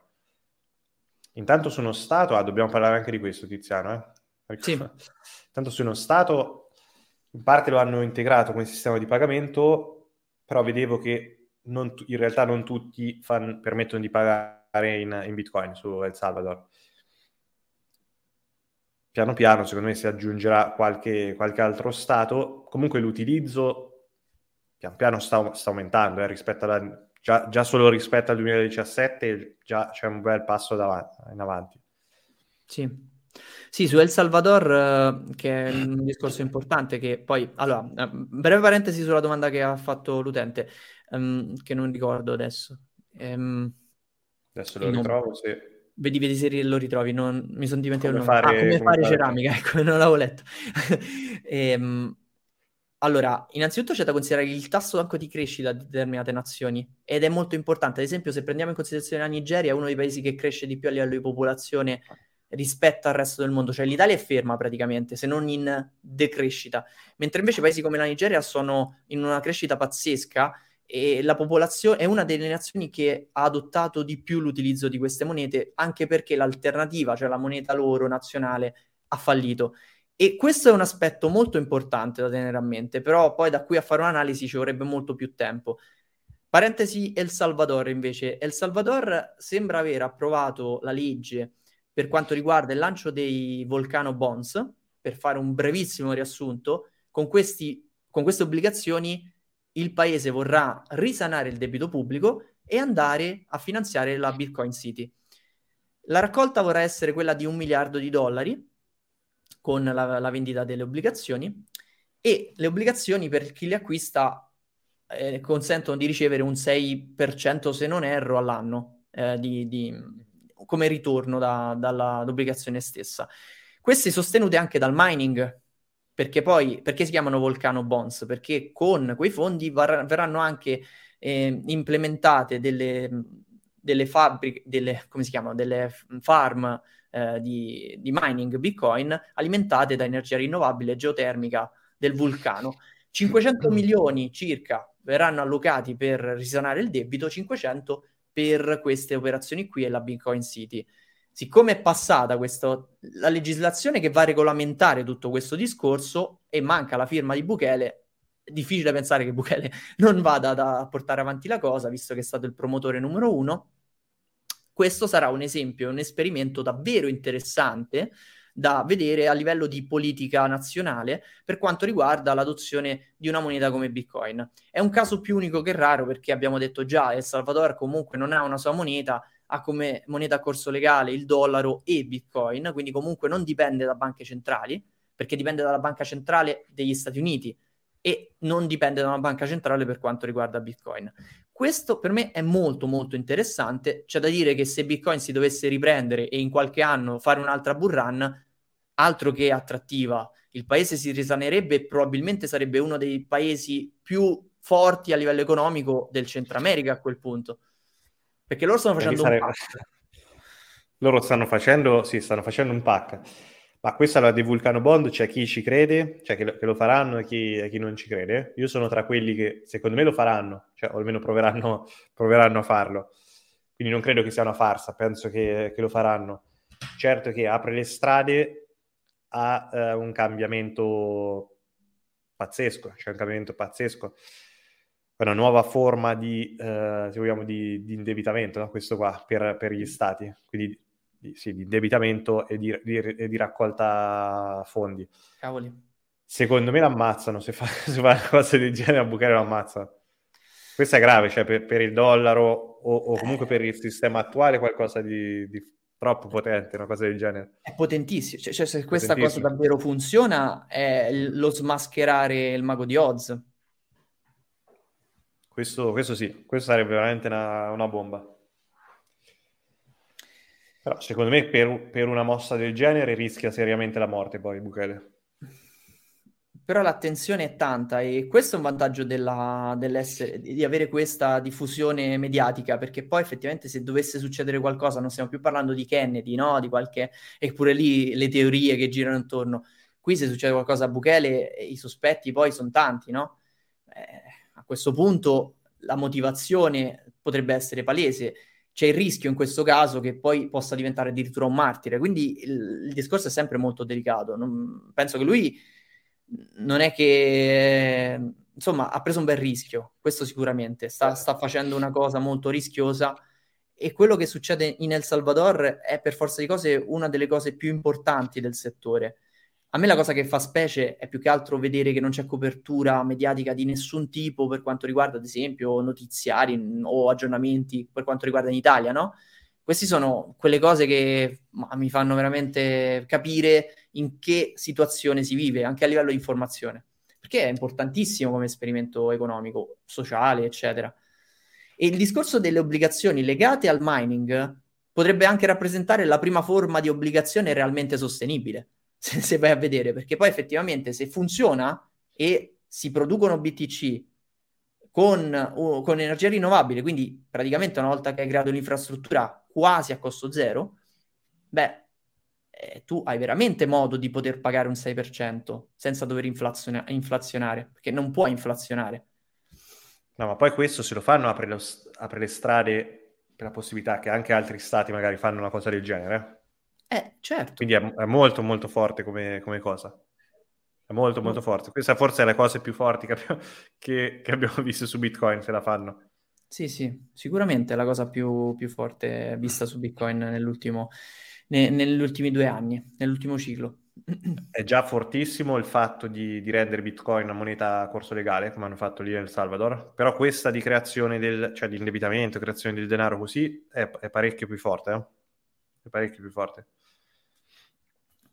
Intanto su uno Stato, ah, dobbiamo parlare anche di questo, Tiziano, eh? Perché, Sì. Tanto su uno Stato, in parte lo hanno integrato come sistema di pagamento, però vedevo che non in realtà non tutti fan- permettono di pagare in, in Bitcoin su El Salvador. Piano piano, secondo me, si aggiungerà qualche, qualche altro Stato. Comunque l'utilizzo pian piano sta, sta aumentando, eh, rispetto alla, già, già solo rispetto al 2017 già c'è un bel passo davanti, in avanti. Sì. Sì, su El Salvador, eh, che è un discorso importante, che poi, allora, eh, breve parentesi sulla domanda che ha fatto l'utente, ehm, che non ricordo adesso. Ehm, Adesso lo il nome. ritrovo, se... Vedi, vedi se lo ritrovi, non- mi sono dimenticato Come nome. Ah, fare- come come fare fare- ceramica, ecco, non l'avevo letto. Ehm, allora, innanzitutto c'è da considerare il tasso anche di crescita di determinate nazioni ed è molto importante. Ad esempio, se prendiamo in considerazione la Nigeria, è uno dei paesi che cresce di più a livello di popolazione rispetto al resto del mondo, cioè l'Italia è ferma praticamente, se non in decrescita, mentre invece paesi come la Nigeria sono in una crescita pazzesca e la popolazione è una delle nazioni che ha adottato di più l'utilizzo di queste monete, anche perché l'alternativa, cioè la moneta loro nazionale, ha fallito. E questo è un aspetto molto importante da tenere a mente, però poi da qui a fare un'analisi ci vorrebbe molto più tempo. Parentesi El Salvador invece. El Salvador sembra aver approvato la legge per quanto riguarda il lancio dei Volcano Bonds, per fare un brevissimo riassunto, con, questi, con queste obbligazioni il paese vorrà risanare il debito pubblico e andare a finanziare la Bitcoin City. La raccolta vorrà essere quella di un miliardo di dollari con la, la vendita delle obbligazioni e le obbligazioni per chi le acquista eh, consentono di ricevere un 6% se non erro all'anno eh, di, di- come ritorno da- dall'obbligazione stessa. Queste sostenute anche dal mining, perché poi perché si chiamano Volcano Bonds? Perché con quei fondi var- verranno anche eh, implementate delle, delle fabbriche, delle, come si chiamano, delle farm eh, di, di mining Bitcoin alimentate da energia rinnovabile geotermica del vulcano. 500 milioni circa verranno allocati per risanare il debito, 500 per queste operazioni qui e la Bitcoin City. Siccome è passata questo, la legislazione che va a regolamentare tutto questo discorso e manca la firma di Bukele, è difficile pensare che Bukele non vada da- a portare avanti la cosa, visto che è stato il promotore numero uno. Questo sarà un esempio, un esperimento davvero interessante da vedere a livello di politica nazionale per quanto riguarda l'adozione di una moneta come Bitcoin. È un caso più unico che raro perché abbiamo detto già, El Salvador comunque non ha una sua moneta, ha come moneta a corso legale il dollaro e Bitcoin, quindi comunque non dipende da banche centrali, perché dipende dalla banca centrale degli Stati Uniti e non dipende da una banca centrale per quanto riguarda Bitcoin. Questo per me è molto molto interessante, c'è da dire che se Bitcoin si dovesse riprendere e in qualche anno fare un'altra bull run, altro che attrattiva, il paese si risanerebbe e probabilmente sarebbe uno dei paesi più forti a livello economico del Centro America a quel punto. Perché loro stanno facendo un Sare- pack. Loro stanno facendo, sì, stanno facendo un pack. Ma questa è la di Vulcano Bond, c'è chi ci crede, cioè che lo, che lo faranno e chi, e chi non ci crede. Io sono tra quelli che secondo me lo faranno, cioè o almeno proveranno, proveranno a farlo. Quindi non credo che sia una farsa, penso che, che lo faranno. Certo che apre le strade a eh, un cambiamento pazzesco, cioè un cambiamento pazzesco. È una nuova forma di, eh, se vogliamo, di, di indebitamento, no? questo qua, per, per gli stati. Quindi di, sì, di indebitamento e di, e di raccolta fondi. Cavoli. Secondo me l'ammazzano, se fa, se fa una cosa del genere a Bukele lo ammazzano. Questo è grave, cioè per, per il dollaro o, o comunque per il sistema attuale qualcosa di, troppo potente, una cosa del genere. È potentissimo. Cioè, cioè, se questa cosa davvero funziona, è lo smascherare il mago di Oz. Questo, questo sì, questo sarebbe veramente una, una bomba. Però secondo me per, per una mossa del genere rischia seriamente la morte poi Bukele. però l'attenzione è tanta e questo è un vantaggio della, di avere questa diffusione mediatica, perché poi effettivamente se dovesse succedere qualcosa, non stiamo più parlando di Kennedy, no? Di qualche... eppure lì le teorie che girano intorno. Qui se succede qualcosa a Bukele, i sospetti poi sono tanti, no? Eh, questo punto la motivazione potrebbe essere palese. C'è il rischio in questo caso che poi possa diventare addirittura un martire. Quindi il, il discorso è sempre molto delicato. Non, penso che lui non è che insomma ha preso un bel rischio, questo sicuramente. Sta, sta facendo una cosa molto rischiosa. E quello che succede in El Salvador è per forza di cose una delle cose più importanti del settore a me la cosa che fa specie è più che altro vedere che non c'è copertura mediatica di nessun tipo per quanto riguarda, ad esempio, notiziari o aggiornamenti per quanto riguarda in Italia, no? Queste sono quelle cose che ma, mi fanno veramente capire in che situazione si vive, anche a livello di informazione, perché è importantissimo come esperimento economico, sociale, eccetera. E il discorso delle obbligazioni legate al mining potrebbe anche rappresentare la prima forma di obbligazione realmente sostenibile se, se vai a vedere, perché poi effettivamente se funziona e si producono BTC con, uh, con energia rinnovabile, quindi praticamente una volta che hai creato l'infrastruttura quasi a costo zero, beh, eh, tu hai veramente modo di poter pagare un 6% senza dover inflaziona- inflazionare, perché non puoi inflazionare. No, ma poi questo se lo fanno apre, lo, apre le strade per la possibilità che anche altri stati magari fanno una cosa del genere. Eh, certo. Quindi è, è molto molto forte come, come, cosa. È molto molto forte. Questa forse è la cosa più forti che abbiamo, che, che abbiamo visto su Bitcoin, se la fanno. Sì, sì, sicuramente è la cosa più, più forte vista su Bitcoin nell'ultimo, ne, negli ultimi due anni, nell'ultimo ciclo. È già fortissimo il fatto di, di, rendere Bitcoin una moneta a corso legale, come hanno fatto lì nel Salvador, però questa di creazione del, cioè di indebitamento, creazione del denaro così, è, è parecchio più forte, eh? È parecchio più forte.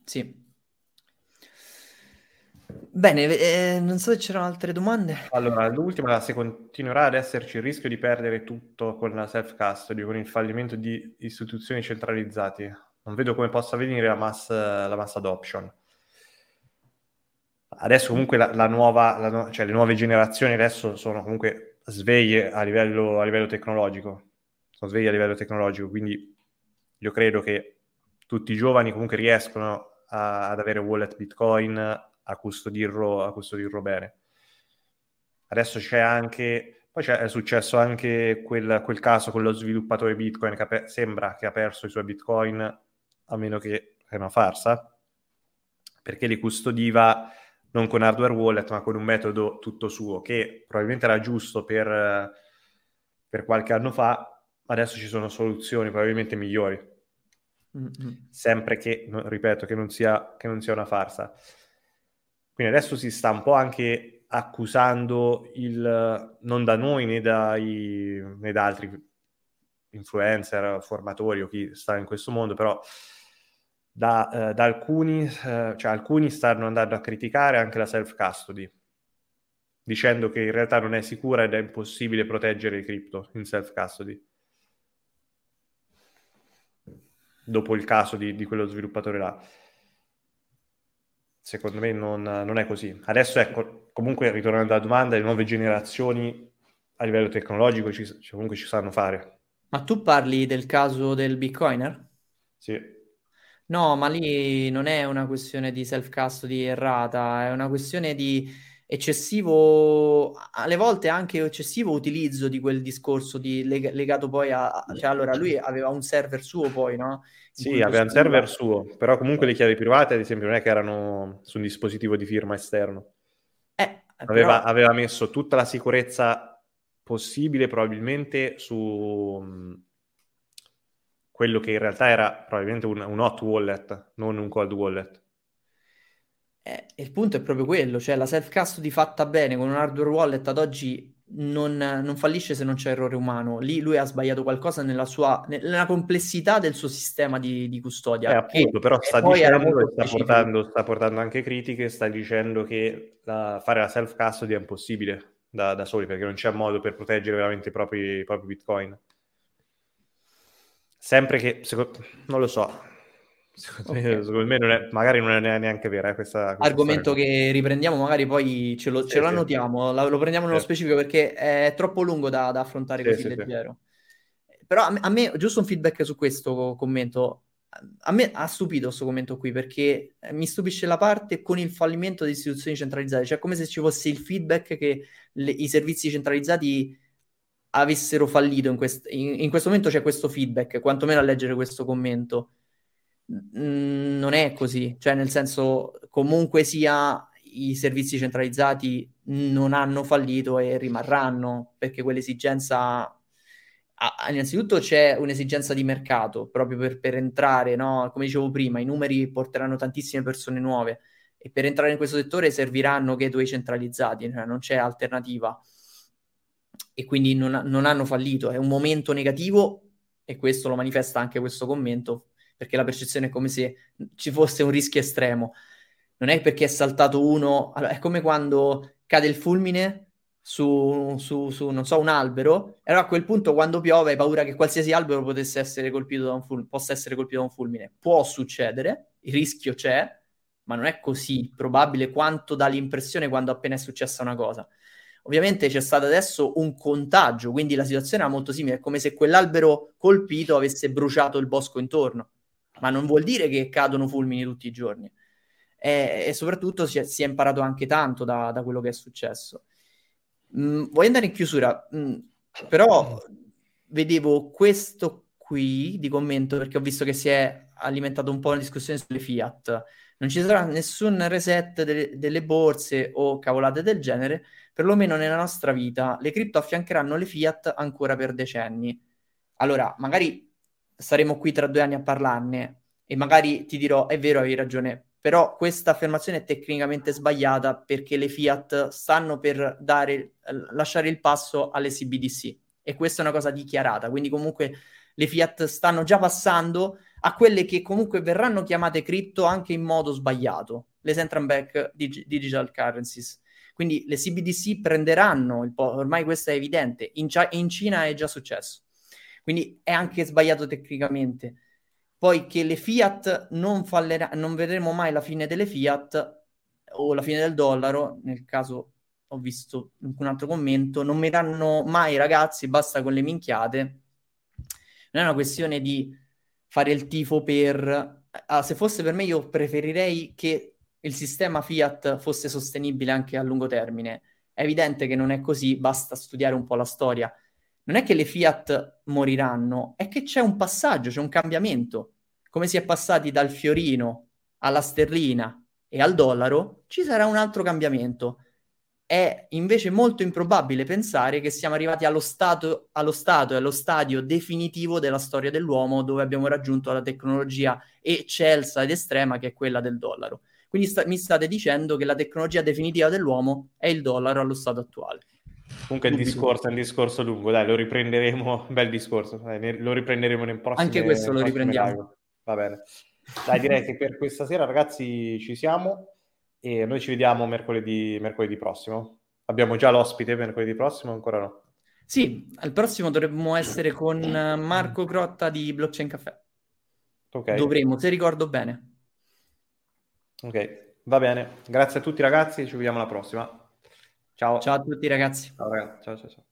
Sì. Bene, eh, non so se c'erano altre domande. Allora, l'ultima, se continuerà ad esserci il rischio di perdere tutto con la self-custody, con il fallimento di istituzioni centralizzate, non vedo come possa venire la mass, la mass adoption. Adesso comunque la, la nuova, la, cioè le nuove generazioni adesso sono comunque sveglie a livello, a livello tecnologico, sono sveglie a livello tecnologico, quindi io credo che tutti i giovani comunque riescono a, ad avere wallet Bitcoin, a custodirlo, a custodirlo bene. Adesso c'è anche, poi c'è, è successo anche quel, quel, caso con lo sviluppatore Bitcoin che pe- sembra che ha perso i suoi Bitcoin, a meno che è una farsa, perché li custodiva non con hardware wallet, ma con un metodo tutto suo, che probabilmente era giusto per, per qualche anno fa, ma adesso ci sono soluzioni probabilmente migliori. Mm-hmm. Sempre che, ripeto, che non, sia, che non sia una farsa. Quindi adesso si sta un po' anche accusando il, non da noi né, dai, né da altri influencer, formatori o chi sta in questo mondo, però da, eh, da alcuni, eh, cioè alcuni stanno andando a criticare anche la self-custody, dicendo che in realtà non è sicura ed è impossibile proteggere i cripto in self-custody. Dopo il caso di, di quello sviluppatore là. Secondo me non, non, è così. Adesso, ecco, comunque, ritornando alla domanda, le nuove generazioni a livello tecnologico ci, comunque ci sanno fare. Ma tu parli del caso del Bitcoiner? Sì. No, ma lì non è una questione di self-custody errata, è una questione di eccessivo, alle volte anche eccessivo utilizzo di quel discorso di, leg- legato poi a, cioè allora lui aveva un server suo poi, no? In sì, aveva un server suo, però comunque le chiavi private ad esempio non è che erano su un dispositivo di firma esterno. Eh, aveva, però... aveva messo tutta la sicurezza possibile probabilmente su mm, quello che in realtà era probabilmente un, un hot wallet, non un cold wallet. Eh, il punto è proprio quello, cioè la self-custody fatta bene con un hardware wallet ad oggi non, non, fallisce se non c'è errore umano. Lì lui ha sbagliato qualcosa nella, sua, nella complessità del suo sistema di, di custodia. Eh, appunto, però sta dicendo, sta portando, sta portando, anche critiche, sta dicendo che la, fare la self-custody è impossibile da, da, soli, perché non c'è modo per proteggere veramente i propri, i propri bitcoin. Sempre che, secondo, non lo so, Secondo, okay. me, secondo me non è, magari non è neanche vera eh, questa, questa argomento storia. che riprendiamo, magari poi ce lo, sì, ce lo sì. annotiamo, la, lo prendiamo nello sì. specifico perché è troppo lungo da, da affrontare così leggero. Però a me, a me, giusto un feedback su questo commento. A me ha stupito questo commento qui perché mi stupisce la parte con il fallimento di istituzioni centralizzate, cioè come se ci fosse il feedback che le, i servizi centralizzati avessero fallito in, quest- in, in questo momento c'è questo feedback, quantomeno a leggere questo commento Non è così, cioè nel senso comunque sia i servizi centralizzati non hanno fallito e rimarranno perché quell'esigenza Ah, innanzitutto c'è un'esigenza di mercato proprio per, per entrare, no? come dicevo prima, i numeri porteranno tantissime persone nuove e per entrare in questo settore serviranno gateway centralizzati, cioè non c'è alternativa. E quindi non, non hanno fallito, è un momento negativo e questo lo manifesta anche questo commento perché la percezione è come se ci fosse un rischio estremo. Non è perché è saltato uno, allora, è come quando cade il fulmine su, su, su, non so, un albero, e allora a quel punto quando piove hai paura che qualsiasi albero potesse essere colpito da un fulmine, possa essere colpito da un fulmine. Può succedere, il rischio c'è, ma non è così probabile quanto dà l'impressione quando appena è successa una cosa. Ovviamente c'è stato adesso un contagio, quindi la situazione era molto simile, è come se quell'albero colpito avesse bruciato il bosco intorno ma non vuol dire che cadono fulmini tutti i giorni. E, e soprattutto si è, si è, imparato anche tanto da, da quello che è successo. Mm, voglio andare in chiusura, mm, però vedevo questo qui di commento perché ho visto che si è alimentato un po' la discussione sulle Fiat. Non ci sarà nessun reset delle, delle borse o cavolate del genere, perlomeno nella nostra vita. Le cripto affiancheranno le Fiat ancora per decenni. Allora, magari saremo qui tra due anni a parlarne e magari ti dirò, è vero, hai ragione, però questa affermazione è tecnicamente sbagliata perché le Fiat stanno per dare, lasciare il passo alle CBDC e questa è una cosa dichiarata, quindi comunque le Fiat stanno già passando a quelle che comunque verranno chiamate cripto anche in modo sbagliato, le central bank dig- digital currencies. Quindi le CBDC prenderanno il po', ormai questo è evidente, in, in Cina è già successo. Quindi è anche sbagliato tecnicamente. Poi che le Fiat non fallerà, non vedremo mai la fine delle Fiat o la fine del dollaro, nel caso ho visto un altro commento, non moriranno mai ragazzi, basta con le minchiate. Non è una questione di fare il tifo per... Ah, se fosse per me io preferirei che il sistema Fiat fosse sostenibile anche a lungo termine. È evidente che non è così, basta studiare un po' la storia non è che le Fiat moriranno, è che c'è un passaggio, c'è un cambiamento. Come si è passati dal fiorino alla sterlina e al dollaro, ci sarà un altro cambiamento. È invece molto improbabile pensare che siamo arrivati allo stato, allo stato e allo stadio definitivo della storia dell'uomo, dove abbiamo raggiunto la tecnologia eccelsa ed estrema che è quella del dollaro. Quindi sta- mi state dicendo che la tecnologia definitiva dell'uomo è il dollaro allo stato attuale. Comunque il discorso è un discorso lungo, dai, lo riprenderemo, bel discorso, dai, lo riprenderemo nel prossimo Anche questo lo riprendiamo. Live. Va bene. Dai, direi che per questa sera, ragazzi, ci siamo e noi ci vediamo mercoledì, mercoledì prossimo. Abbiamo già l'ospite mercoledì prossimo, ancora no? Sì, al prossimo dovremmo essere con Marco Grotta di Blockchain Café. Ok. Dovremmo, se ricordo bene. Ok, va bene. Grazie a tutti ragazzi, ci vediamo alla prossima. Ciao. Ciao a tutti ragazzi. Ciao ragazzi. Ciao ciao ciao.